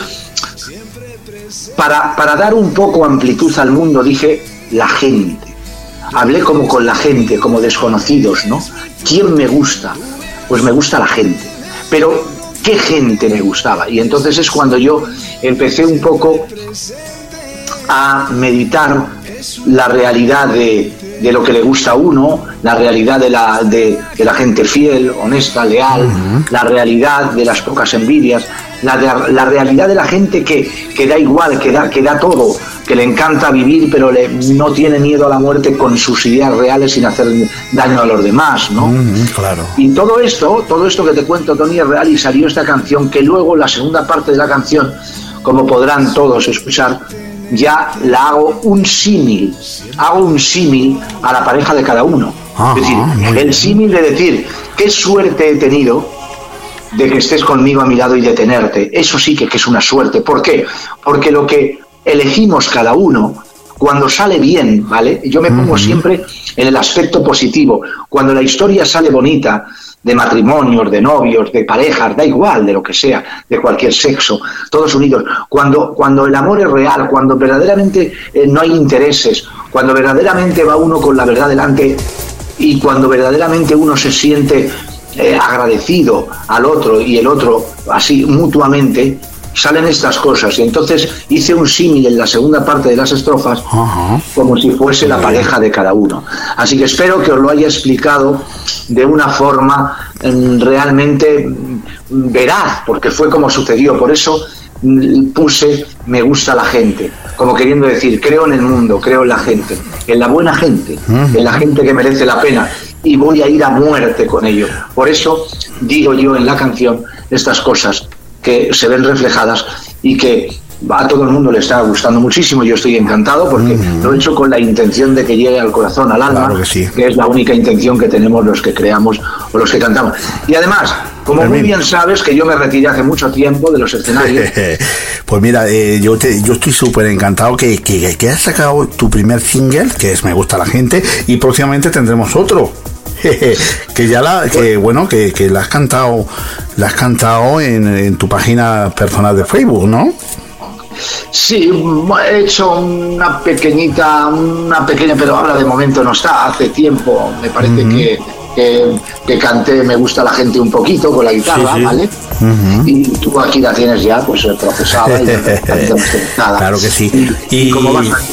para, para dar un poco amplitud al mundo, dije la gente. Hablé como con la gente, como desconocidos, ¿no? ¿Quién me gusta? Pues me gusta la gente. Pero, ¿qué gente me gustaba? Y entonces es cuando yo empecé un poco a meditar la realidad de, de lo que le gusta a uno, la realidad de la, de, de la gente fiel, honesta, leal, la realidad de las pocas envidias, la, de- la realidad de la gente que, que da igual, que da, que da todo, que le encanta vivir, pero le, no tiene miedo a la muerte con sus ideas reales sin hacer daño a los demás, ¿no? claro. Y todo esto, todo esto que te cuento, Tony, es real y salió esta canción que luego la segunda parte de la canción, como podrán todos escuchar, ya la hago un símil, hago un símil a la pareja de cada uno. es decir, el símil de decir, qué suerte he tenido de que estés conmigo a mi lado y de tenerte. Eso sí que, que es una suerte. ¿Por qué? Porque lo que elegimos cada uno cuando sale bien, ¿vale? Yo me pongo siempre en el aspecto positivo. Cuando la historia sale bonita, de matrimonios, de novios, de parejas, da igual, de lo que sea, de cualquier sexo, todos unidos. Cuando, cuando el amor es real, cuando verdaderamente eh, no hay intereses, cuando verdaderamente va uno con la verdad delante y cuando verdaderamente uno se siente eh, agradecido al otro y el otro así mutuamente, salen estas cosas. Y entonces hice un símil en la segunda parte de las estrofas como si fuese la pareja de cada uno. Así que espero que os lo haya explicado de una forma mm, realmente mm, veraz, porque fue como sucedió. Por eso mm, puse me gusta la gente, como queriendo decir, creo en el mundo, creo en la gente, en la buena gente, en la gente que merece la pena y voy a ir a muerte con ello. Por eso digo yo en la canción estas cosas que se ven reflejadas y que a todo el mundo le está gustando muchísimo. Yo estoy encantado porque lo he hecho con la intención de que llegue al corazón, al alma, que, es la única intención que tenemos los que creamos o los que cantamos. Y además, como muy bien sabes que yo me retiré hace mucho tiempo de los escenarios. pues mira, eh, yo, yo estoy súper encantado que, que, que has sacado tu primer single, que es Me gusta la gente, y próximamente tendremos otro. que ya la, que bueno, que, que la has cantado, la has cantado en, tu página personal de Facebook, ¿no? Sí, he hecho una pequeñita, una pequeña, pero ahora de momento no está, hace tiempo, me parece que, que, canté Me gusta la gente un poquito con la guitarra, ¿vale? Y tú aquí la tienes ya, pues procesada y nada. Claro que sí. Y,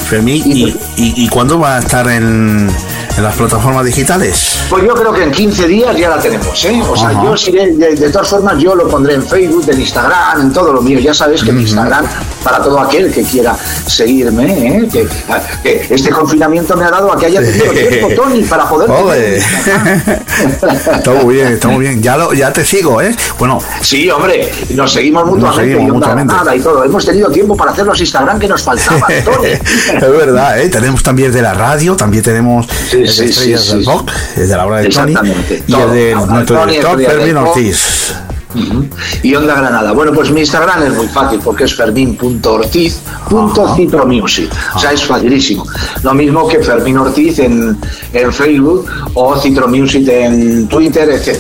Fermín, y, y, cuándo va a estar en, en las plataformas digitales? Pues yo creo que en 15 días ya la tenemos, ¿eh? O sea, yo de, todas formas, yo lo pondré en Facebook, en Instagram, en todo lo mío. Ya sabes que mi Instagram, para todo aquel que quiera seguirme, ¿eh? que, este confinamiento me ha dado a que haya tenido tiempo, Tony, para poder. está muy bien, está muy bien. Ya, lo, ya te sigo, ¿eh? Bueno. Sí, hombre, nos seguimos mutuamente, y, y todo. Hemos tenido tiempo para hacer los Instagram que nos faltaban, Tony. es verdad, ¿eh? Tenemos también de la radio, también tenemos sí, sí, sí, del rock, de la obra de Tony, y el de nuestro director Fermín Ortiz. Y Onda Granada. Bueno, pues mi Instagram es muy fácil porque es fermín.ortiz.citromusic. O sea, es facilísimo. Lo mismo que Fermín Ortiz en, en Facebook o Citromusic en Twitter, etc.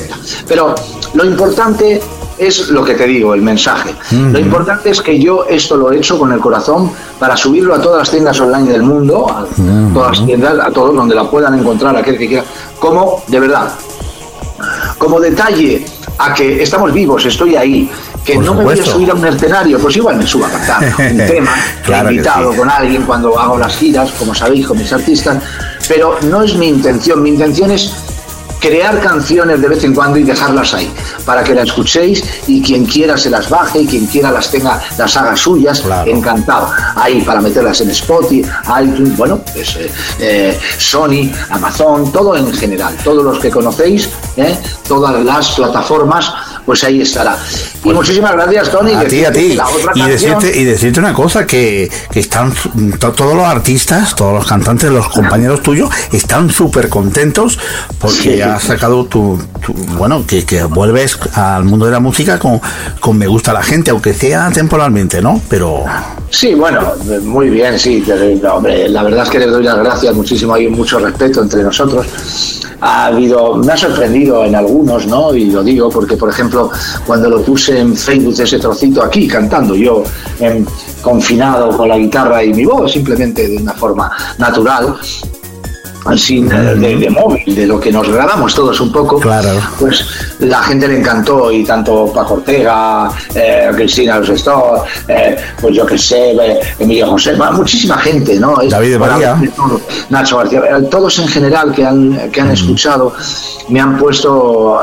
Pero lo importante es lo que te digo, el mensaje. Lo importante es que yo esto lo he hecho con el corazón para subirlo a todas las tiendas online del mundo, a todas las tiendas, a todos donde la puedan encontrar, aquel que quiera, como de verdad, como detalle a que estamos vivos, estoy ahí, que no me voy a subir a un escenario, pues igual me subo a cantar un tema, he invitado con alguien cuando hago las giras, como sabéis, con mis artistas, pero no es mi intención, mi intención es crear canciones de vez en cuando y dejarlas ahí, para que las escuchéis y quien quiera se las baje y quien quiera las tenga, las haga suyas, encantado. Ahí para meterlas en Spotify, iTunes, bueno, pues eh, eh, Sony, Amazon, todo en general, todos los que conocéis, eh, todas las plataformas pues ahí estará. Y muchísimas gracias, Tony. A ti, a ti. Y decirte, y decirte una cosa, que, están todos los artistas, todos los cantantes, los compañeros tuyos, están súper contentos porque has sacado tu, bueno, que, que, vuelves al mundo de la música con, con Me gusta la gente, aunque sea temporalmente, ¿no? Pero... Sí, bueno, muy bien, sí. Hombre, la verdad es que les doy las gracias muchísimo, hay mucho respeto entre nosotros ha habido, me ha sorprendido en algunos, ¿no? Y lo digo porque, por ejemplo, cuando lo puse en Facebook ese trocito aquí cantando, yo en, confinado con la guitarra y mi voz, simplemente de una forma natural, sin, de, móvil, de lo que nos grabamos todos un poco, claro. pues la gente le encantó y tanto Paco Ortega, eh, Cristina Los eh, pues yo que sé, eh, Emilio José, muchísima gente, ¿no? David María. Nacho García, eh, todos en general que han, que han escuchado, me han puesto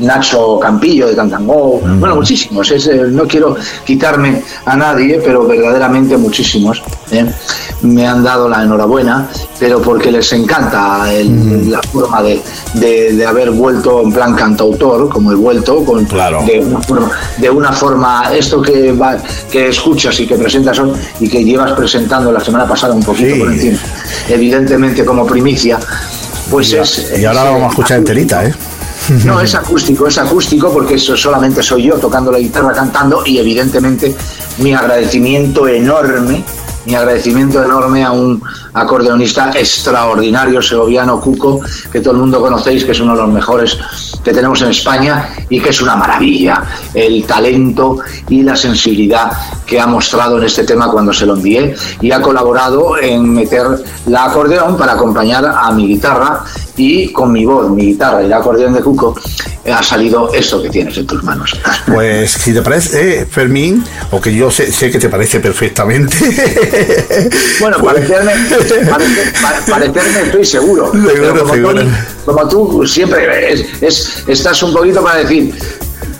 Nacho Campillo de Tantango, bueno, muchísimos, no quiero quitarme a nadie, pero verdaderamente muchísimos me han dado la enhorabuena, pero porque les encanta la forma de, de, haber vuelto en plan cantautor, como he vuelto, con, claro. de, una forma, de una forma, esto que, va, que escuchas y que presentas hoy y que llevas presentando la semana pasada un poquito por encima, evidentemente como primicia, pues es... Y ahora lo vamos a escuchar enterita, ¿eh? No, es acústico, es acústico porque eso solamente soy yo tocando la guitarra, cantando y evidentemente mi agradecimiento enorme mi agradecimiento enorme a un acordeonista extraordinario segoviano, Cuco, que todo el mundo conocéis, que es uno de los mejores que tenemos en España y que es una maravilla el talento y la sensibilidad que ha mostrado en este tema cuando se lo envié. Y ha colaborado en meter la acordeón para acompañar a mi guitarra y con mi voz, mi guitarra y el acordeón de Cuco ha salido esto que tienes en tus manos. Pues si te parece, eh, Fermín, o que yo sé, sé, que te parece perfectamente. Bueno, parecerme, parecerme estoy seguro. como, Tú, siempre es, estás un poquito para decir,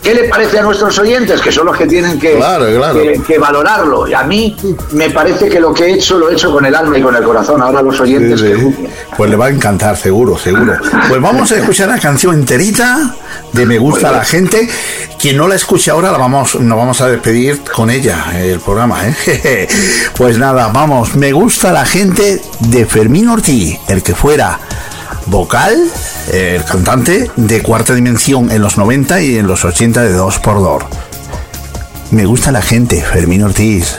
¿Qué le parece a nuestros oyentes? Que son los que tienen que, que, valorarlo. Y a mí me parece que lo que he hecho lo he hecho con el alma y con el corazón. Ahora los oyentes. Pues le va a encantar, seguro, seguro. Pues vamos a escuchar la canción enterita de Me gusta la gente. Quien no la escuche ahora, la vamos, nos vamos a despedir con ella, el programa. ¿eh? Pues nada, vamos. Me gusta la gente de Fermín Ortiz, el que fuera vocal, el cantante de cuarta dimensión en los 90 y en los 80 de 2 por 2 Me gusta la gente, Fermín Ortiz.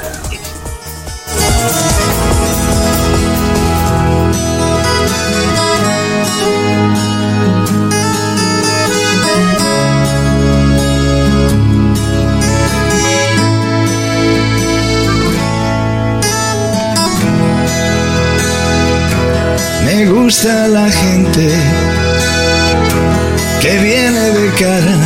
Gusta la gente que viene de cara,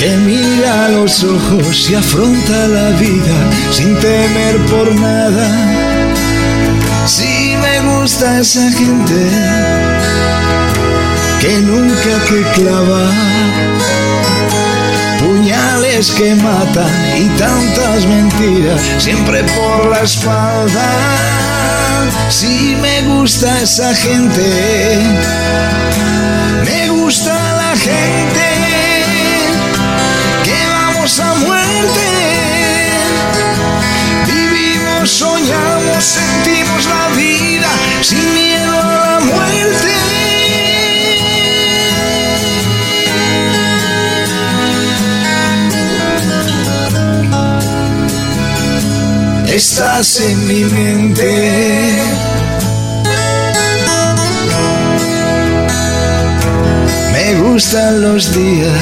que mira a los ojos y afronta la vida sin temer por nada. Sí me gusta esa gente que nunca te clava puñales que matan y tantas mentiras siempre por la espalda si me gusta esa gente, me gusta la gente que vamos a muerte. Vivimos, soñamos, sentimos la vida sin miedo a la muerte. Estás en mi mente. Me gustan los días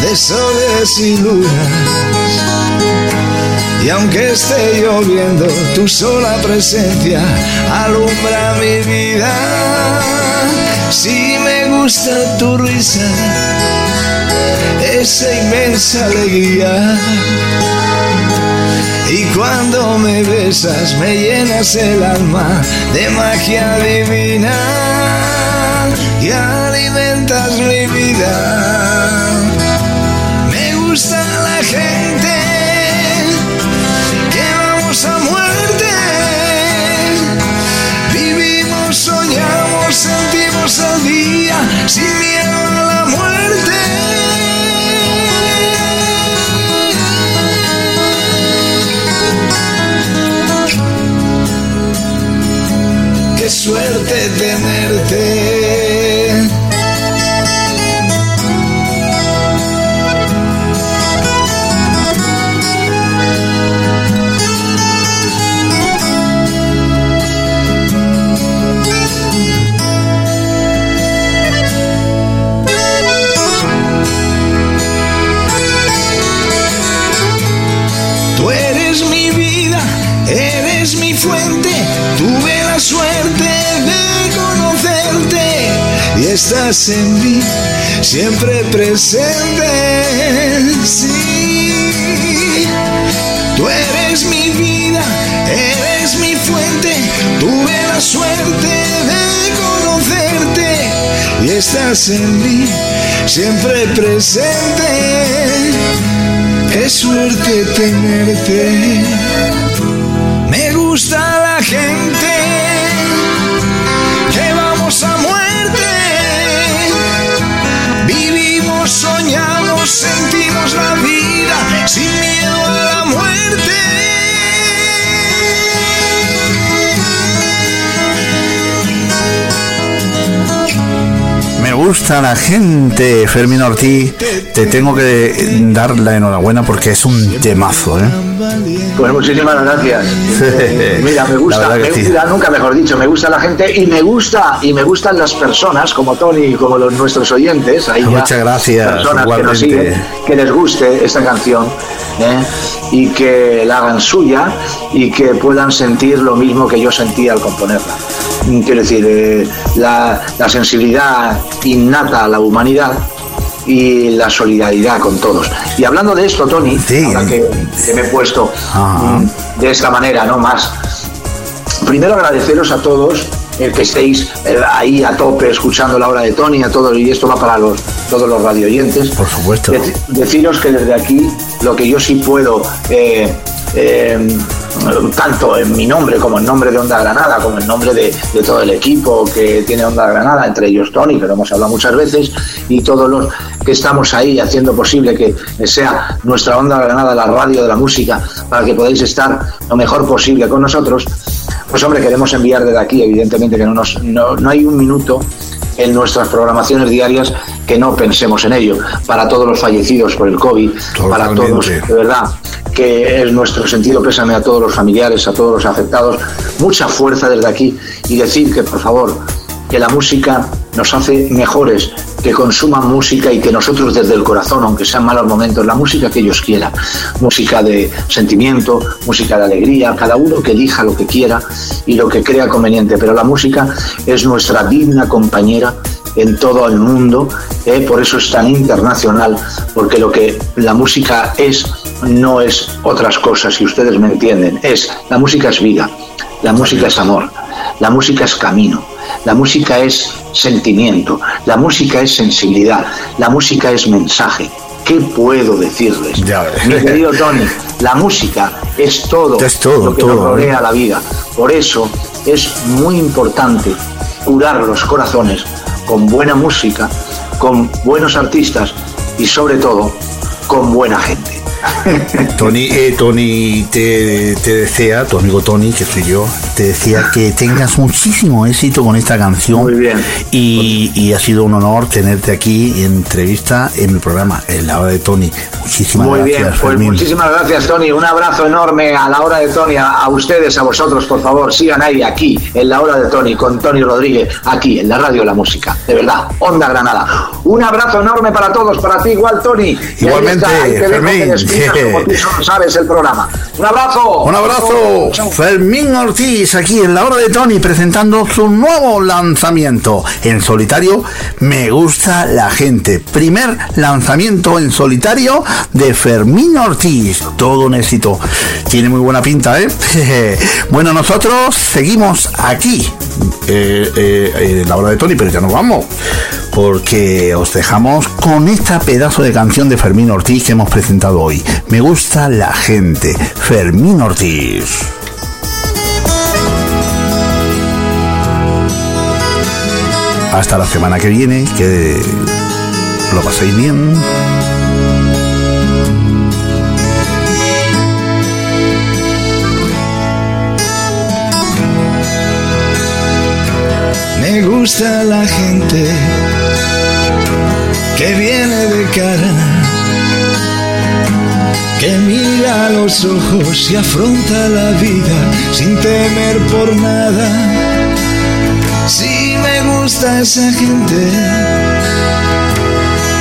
de soles y lunas. Y aunque esté lloviendo, tu sola presencia alumbra mi vida. Si me gusta tu risa, esa inmensa alegría. Y cuando me besas, me llenas el alma de magia divina y alimentas mi vida. Me gusta la gente que vamos a muerte. Vivimos, soñamos, sentimos día sin miedo a la muerte. Qué suerte tenerte. Estás en mí, siempre presente. Sí, tú eres mi vida, eres mi fuente, tuve la suerte de conocerte y estás en mí, siempre presente. Qué suerte tenerte. Me gusta la gente Me gusta la gente, Fermín Ortiz. Te tengo que dar la enhorabuena porque es un temazo, ¿eh? Pues muchísimas gracias. Mira, me gusta, me gusta, nunca mejor dicho, me gusta la gente y me gusta y me gustan las personas como Tony y como los, nuestros oyentes. Ahí Muchas gracias. Personas que nos siguen, que les guste esta canción ¿eh? y que la hagan suya y que puedan sentir lo mismo que yo sentí al componerla. Quiero decir, eh, la, la sensibilidad innata a la humanidad y la solidaridad con todos. Y hablando de esto, Tony, ahora que, me he puesto mm, de esta manera, ¿no? Más. Primero agradeceros a todos el que estéis eh, ahí a tope escuchando la hora de Tony, a todos, y esto va para los, todos los radio oyentes. Por supuesto. deciros que desde aquí lo que yo sí puedo eh, eh, tanto en mi nombre como en nombre de Onda Granada, como en nombre de, todo el equipo que tiene Onda Granada, entre ellos Tony, que lo hemos hablado muchas veces, y todos los que estamos ahí haciendo posible que sea nuestra Onda Granada la radio de la música, para que podáis estar lo mejor posible con nosotros, pues hombre, queremos enviar desde aquí, evidentemente que no, nos, no, no hay un minuto en nuestras programaciones diarias que no pensemos en ello. Para todos los fallecidos por el COVID, para todos, de verdad, que es nuestro sentido pésame a todos los familiares, a todos los afectados. Mucha fuerza desde aquí y decir que, por favor, que la música nos hace mejores, que consuman música y que nosotros desde el corazón, aunque sean malos momentos, la música que ellos quieran, música de sentimiento, música de alegría, cada uno que elija lo que quiera y lo que crea conveniente, pero la música es nuestra digna compañera en todo el mundo, ¿eh? por eso es tan internacional, porque lo que la música es no es otras cosas, si ustedes me entienden, es la música es vida, la música es amor, la música es camino, la música es sentimiento, la música es sensibilidad, la música es mensaje. ¿Qué puedo decirles? Mi querido Tony, la música es todo, lo que nos rodea la vida. Por eso es muy importante curar los corazones con buena música, con buenos artistas y sobre todo con buena gente. Tony, eh, Tony te, desea, tu amigo Tony, que soy yo, te decía que tengas muchísimo éxito con esta canción. Muy bien. Y, ha sido un honor tenerte aquí en entrevista en mi programa, en la hora de Tony. Muchísimas Muy gracias. bien, pues muchísimas gracias, Tony. Un abrazo enorme a la hora de Tony, a, ustedes, a vosotros, por favor, sigan ahí, aquí, en la hora de Tony, con Tony Rodríguez, aquí, en la radio de la música. De verdad, Onda Granada. Un abrazo enorme para todos, para ti igual, Tony. Igualmente, Fermín sabes el programa. Un abrazo. Un abrazo. Fermín Ortiz aquí en la hora de Tony presentando su nuevo lanzamiento en solitario. Me gusta la gente. Primer lanzamiento en solitario de Fermín Ortiz. Todo un éxito. Tiene muy buena pinta, ¿eh? bueno, nosotros seguimos aquí eh, eh, en la hora de Tony, pero ya nos vamos porque os dejamos con esta pedazo de canción de Fermín Ortiz que hemos presentado hoy. Me gusta la gente. Fermín Ortiz. Hasta la semana que viene, que lo paséis bien. Me gusta la gente que viene de cara, que mira a los ojos y afronta la vida sin temer por nada. Sí me gusta esa gente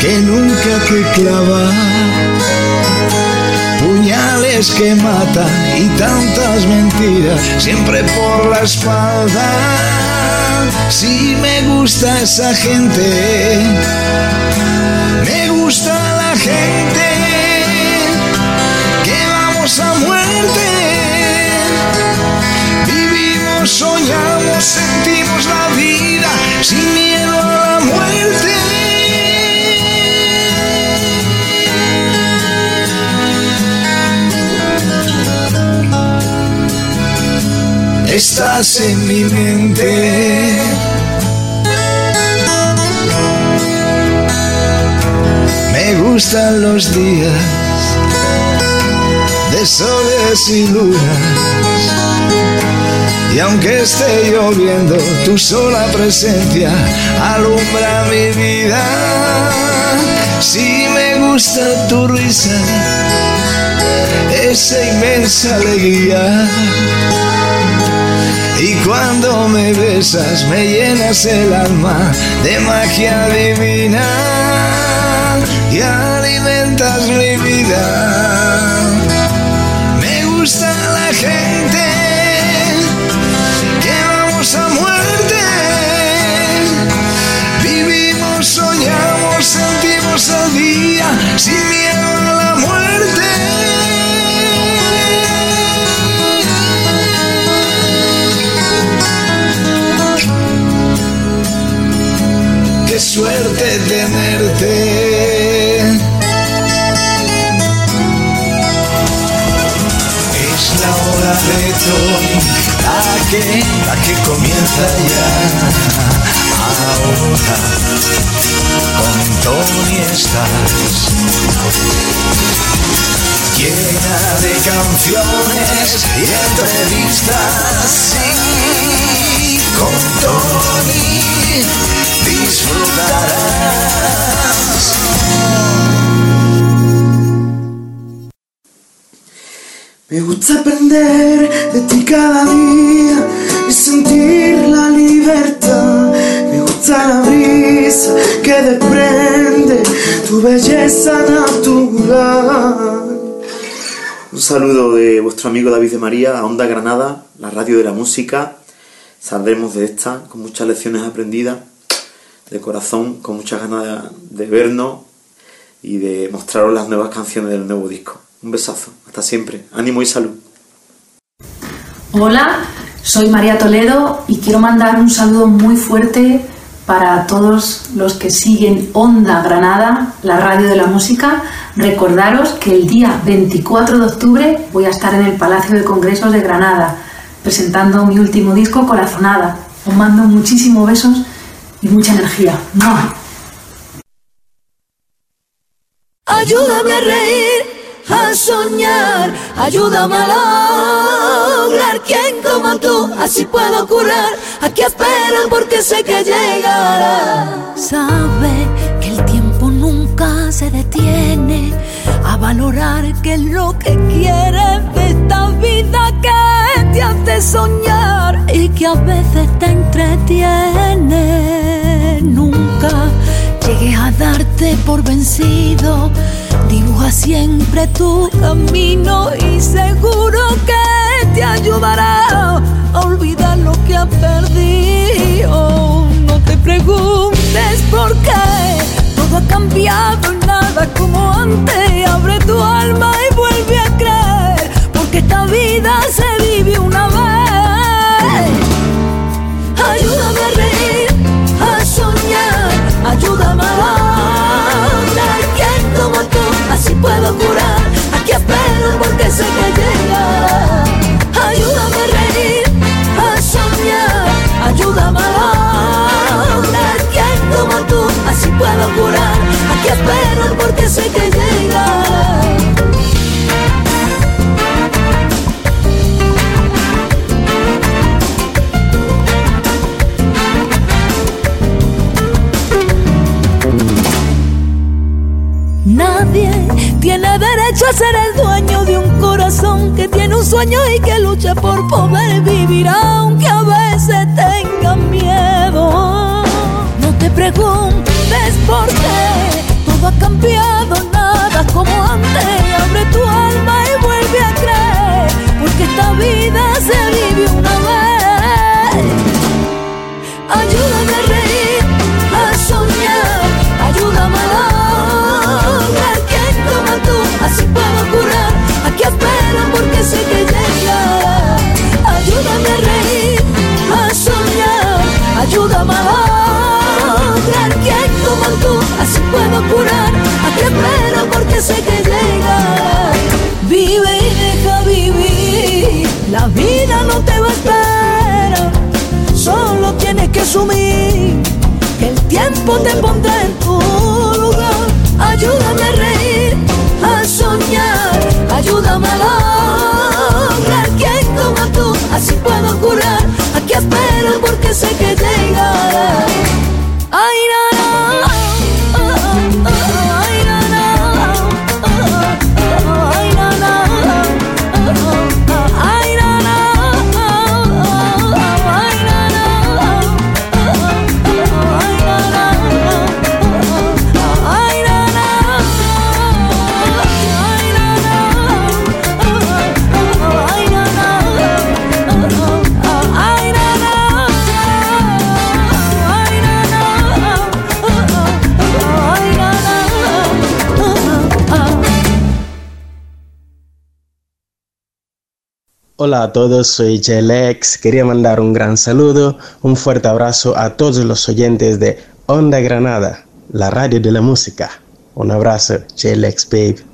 que nunca te clava que matan y tantas mentiras siempre por la espalda. Sí me gusta esa gente me gusta la gente que vamos a muerte. Vivimos, soñamos, sentimos la vida sin Estás en mi mente Me gustan los días de soles y lunas, Y aunque esté lloviendo, tu sola presencia alumbra mi vida. Si tu risa, esa inmensa alegría. Y cuando me besas me llenas el alma de magia divina y alimentas mi vida. Me gusta la gente día Gusta aprender de ti cada día y sentir la libertad. Me gusta la brisa que desprende tu belleza natural. Un saludo de vuestro amigo David de María a Onda Granada, la radio de la música. Saldremos de esta con muchas lecciones aprendidas, de corazón, con muchas ganas de vernos y de mostraros las nuevas canciones del nuevo disco. Un besazo, hasta siempre, ánimo y salud. Hola, soy María Toledo y quiero mandar un saludo muy fuerte para todos los que siguen Onda Granada, la radio de la música. Recordaros que el día 24 de octubre voy a estar en el Palacio de Congresos de Granada presentando mi último disco Corazonada. Os mando muchísimos besos y mucha energía. ¡Mua! Ayúdame a reír, a soñar, ayúdame a lograr quien como tú, así puedo curar. Aquí esperan porque sé que llegará. Sabe que el tiempo nunca se detiene a valorar que es lo que quieres de esta vida que te hace soñar y que a veces te entretiene. Nunca llegues a darte por vencido. Dibuja siempre tu camino y seguro que te ayudará a olvidar lo que has perdido. No te preguntes por qué todo ha cambiado y nada como antes. Abre tu alma y vuelve a creer, porque esta vida se vive una vez. Sé que llegará. Ayúdame a reír, a soñar, ayúdame a lograr quien como tú, así puedo curar. Aquí espero porque sé que derecho a ser el dueño de un corazón que tiene un sueño y que lucha por poder vivir aunque a veces tenga miedo. No te preguntes por qué todo ha cambiado, nada como antes. Hola a todos, soy Jelex. Quería mandar un gran saludo, un fuerte abrazo a todos los oyentes de Onda Granada, la radio de la música. Un abrazo, Jelex Babe.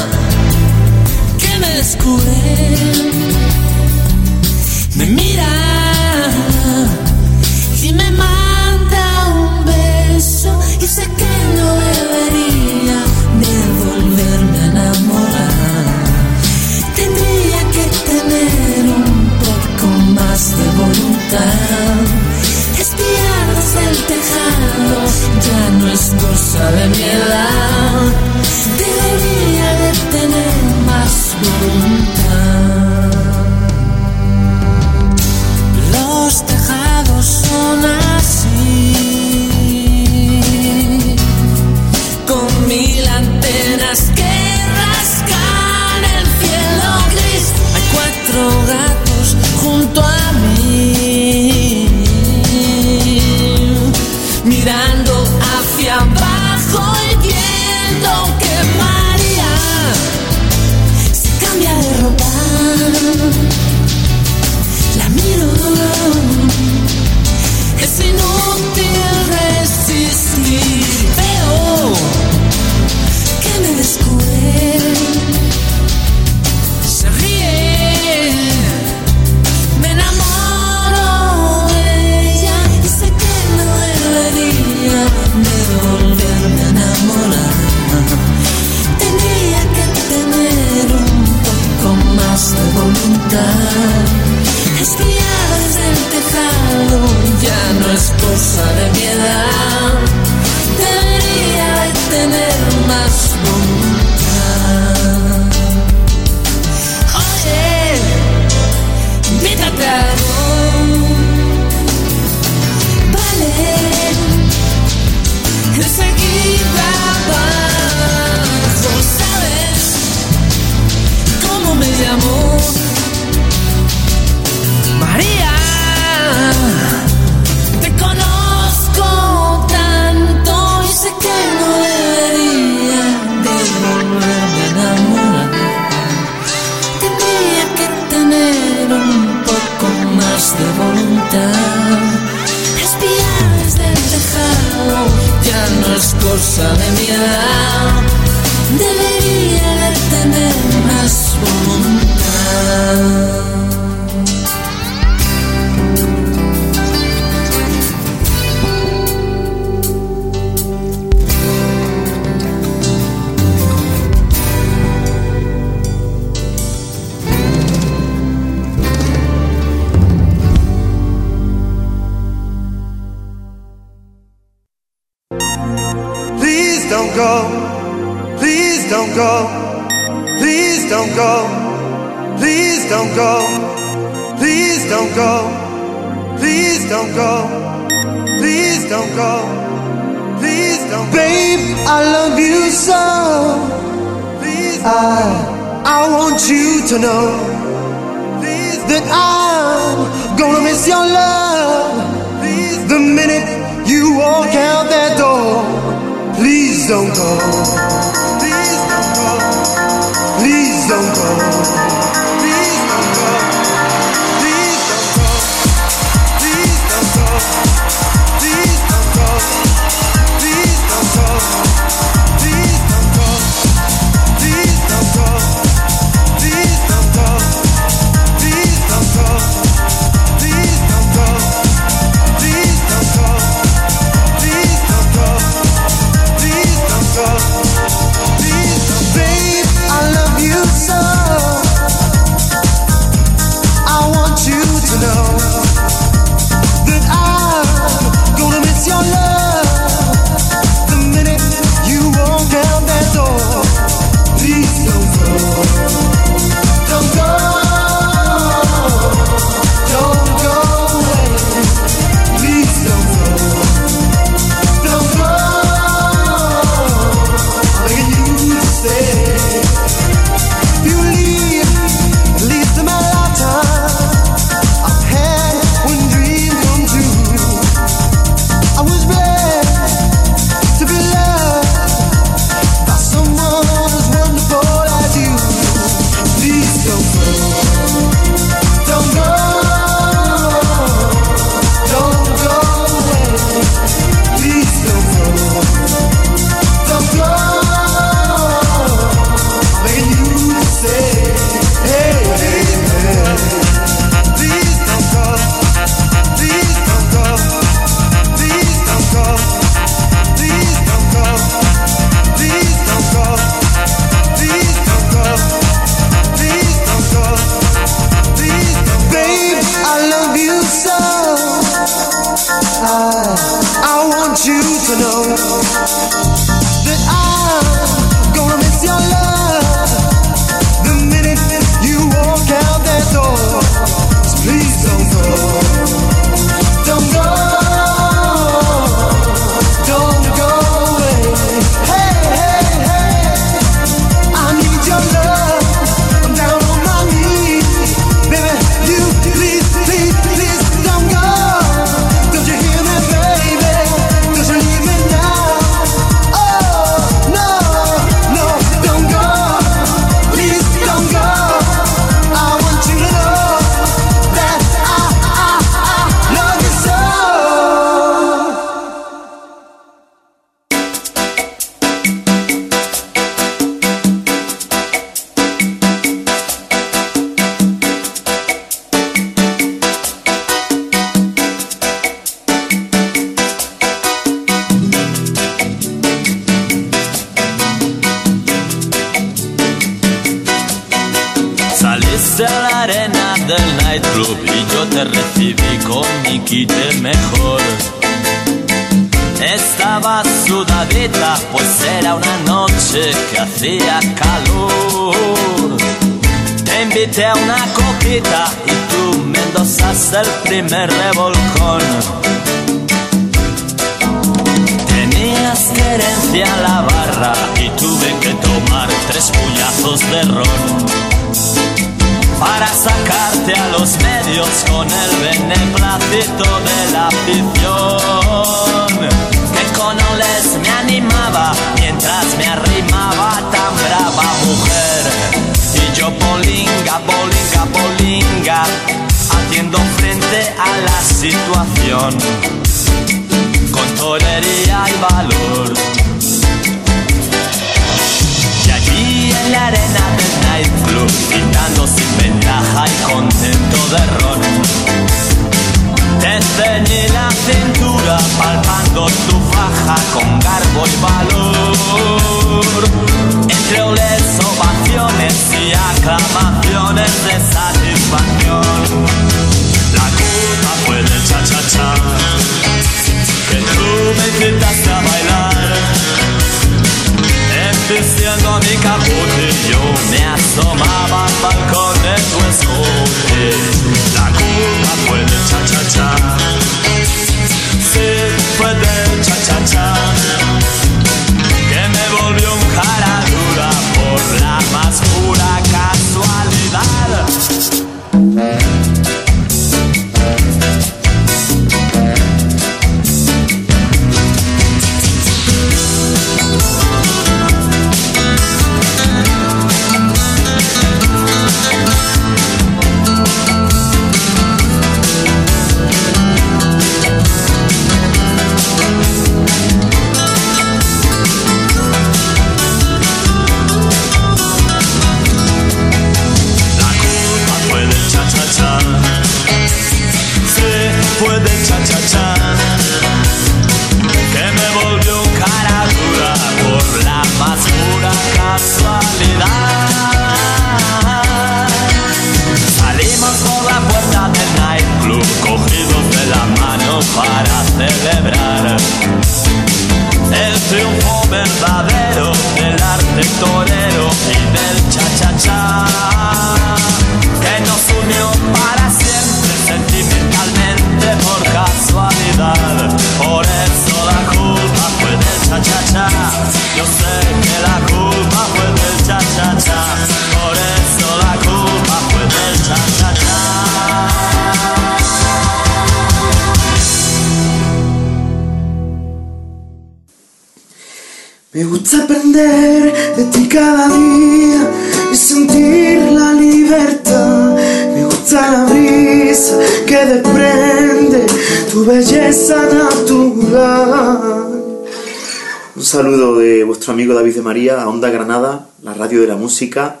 Saludo de vuestro amigo David de María a Onda Granada, la radio de la música.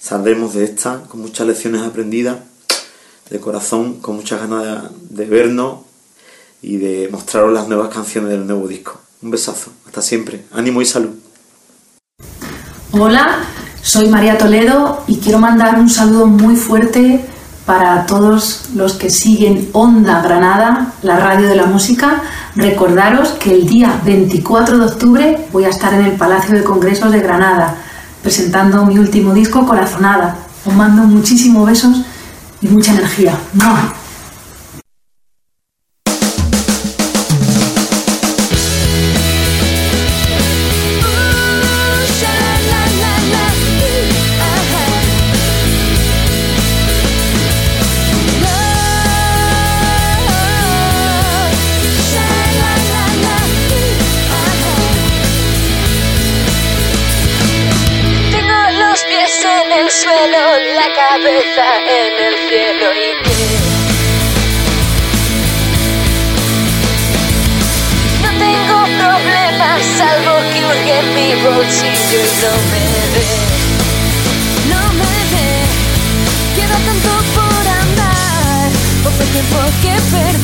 Saldremos de esta con muchas lecciones aprendidas, de corazón, con muchas ganas de, vernos y de mostraros las nuevas canciones del nuevo disco. Un besazo, hasta siempre, ánimo y salud. Hola, soy María Toledo y quiero mandar un saludo muy fuerte para todos los que siguen Onda Granada, la radio de la música. Recordaros que el día 24 de octubre voy a estar en el Palacio de Congresos de Granada presentando mi último disco Corazonada. Os mando muchísimos besos y mucha energía. ¡Mua! Cabeza en el cielo y que no tengo problemas salvo que hurgue en mi bolsillo y no me ve, no me ve. Queda tanto por andar, poco tiempo que perder,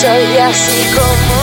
soy así como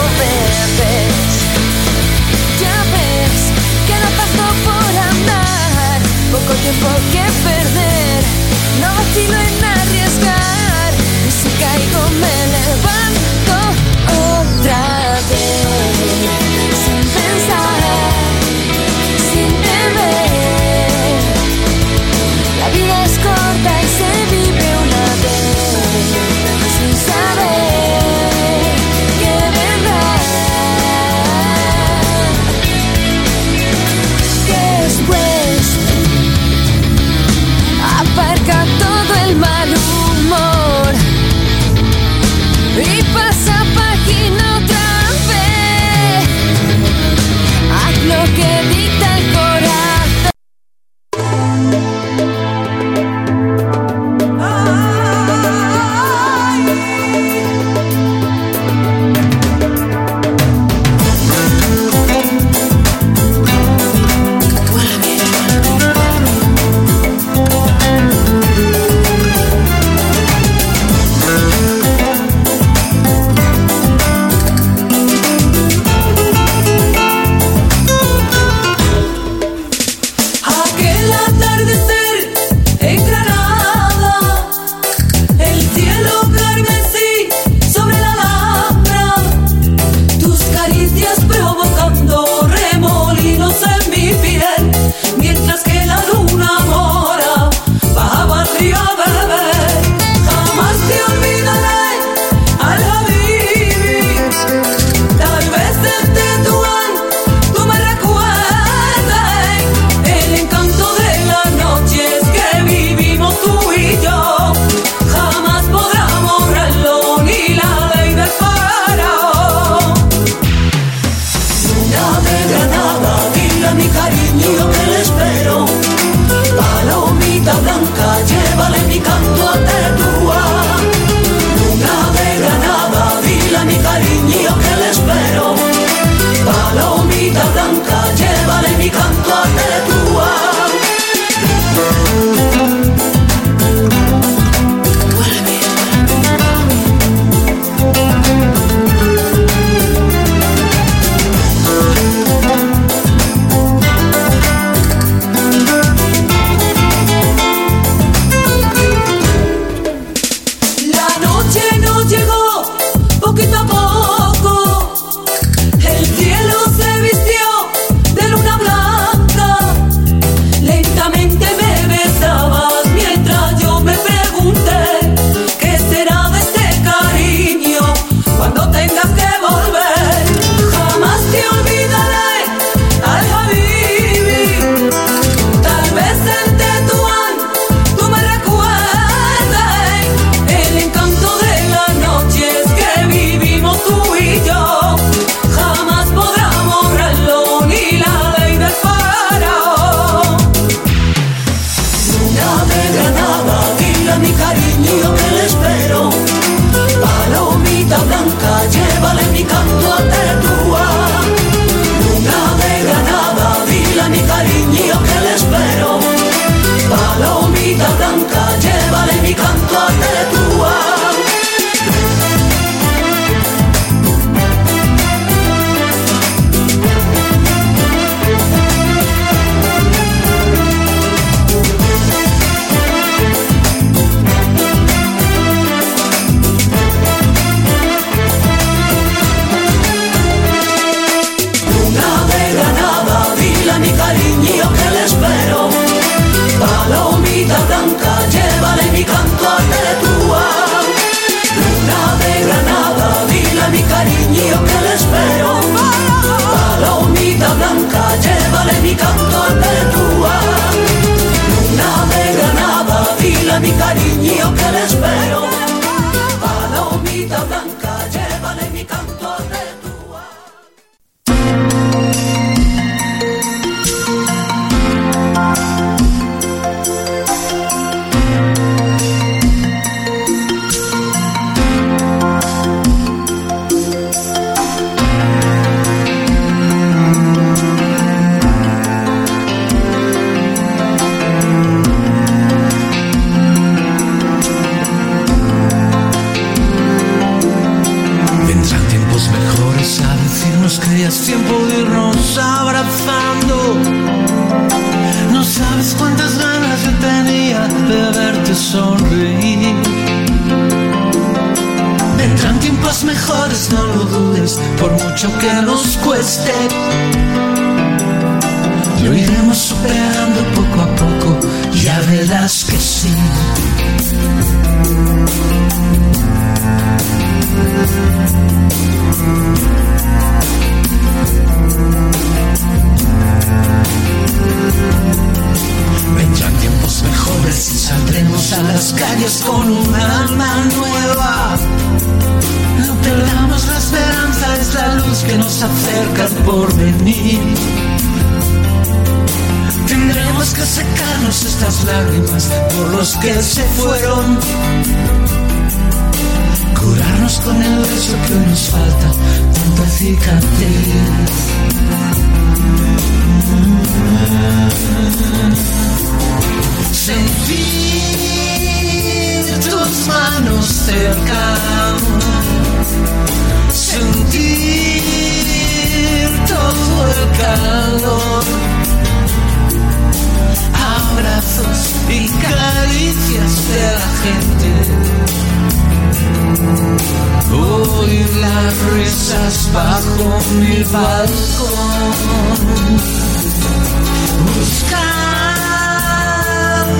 tus manos cerca, sentir todo el calor, abrazos y caricias de la gente. Oír las risas bajo mi balcón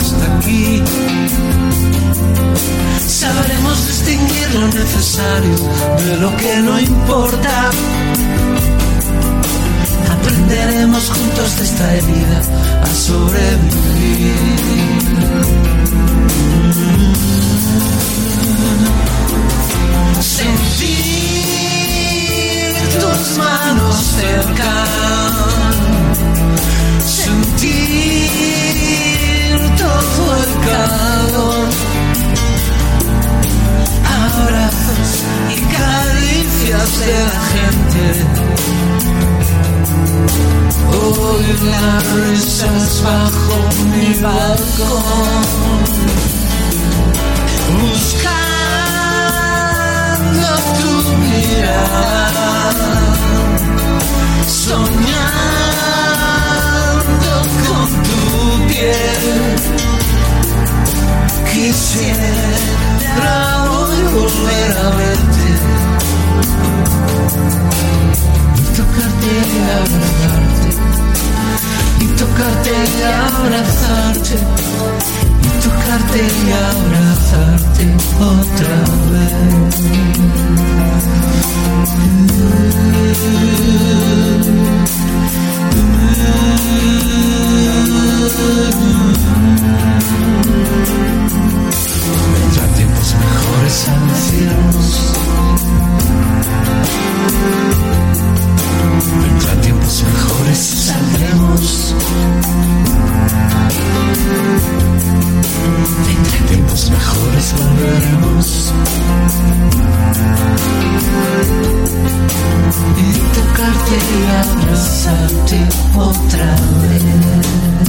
hasta aquí. Sabremos distinguir lo necesario de lo que no importa. Aprenderemos juntos de esta herida a sobrevivir. Sentir tus manos cerca, sentir todo el calor, abrazos y caricias de la gente. Oír las risas bajo mi balcón, buscando tu mirada, soñando con tu piel. Quisiera hoy volver a verte tocarte y abrazarte. Y tocarte y abrazarte. Y tocarte y abrazarte otra vez. Vendrán tiempos mejores a decirnos Vendrán tiempos mejores saldremos. Vendrán tiempos mejores, volveremos. Y tocarte y abrazarte otra vez.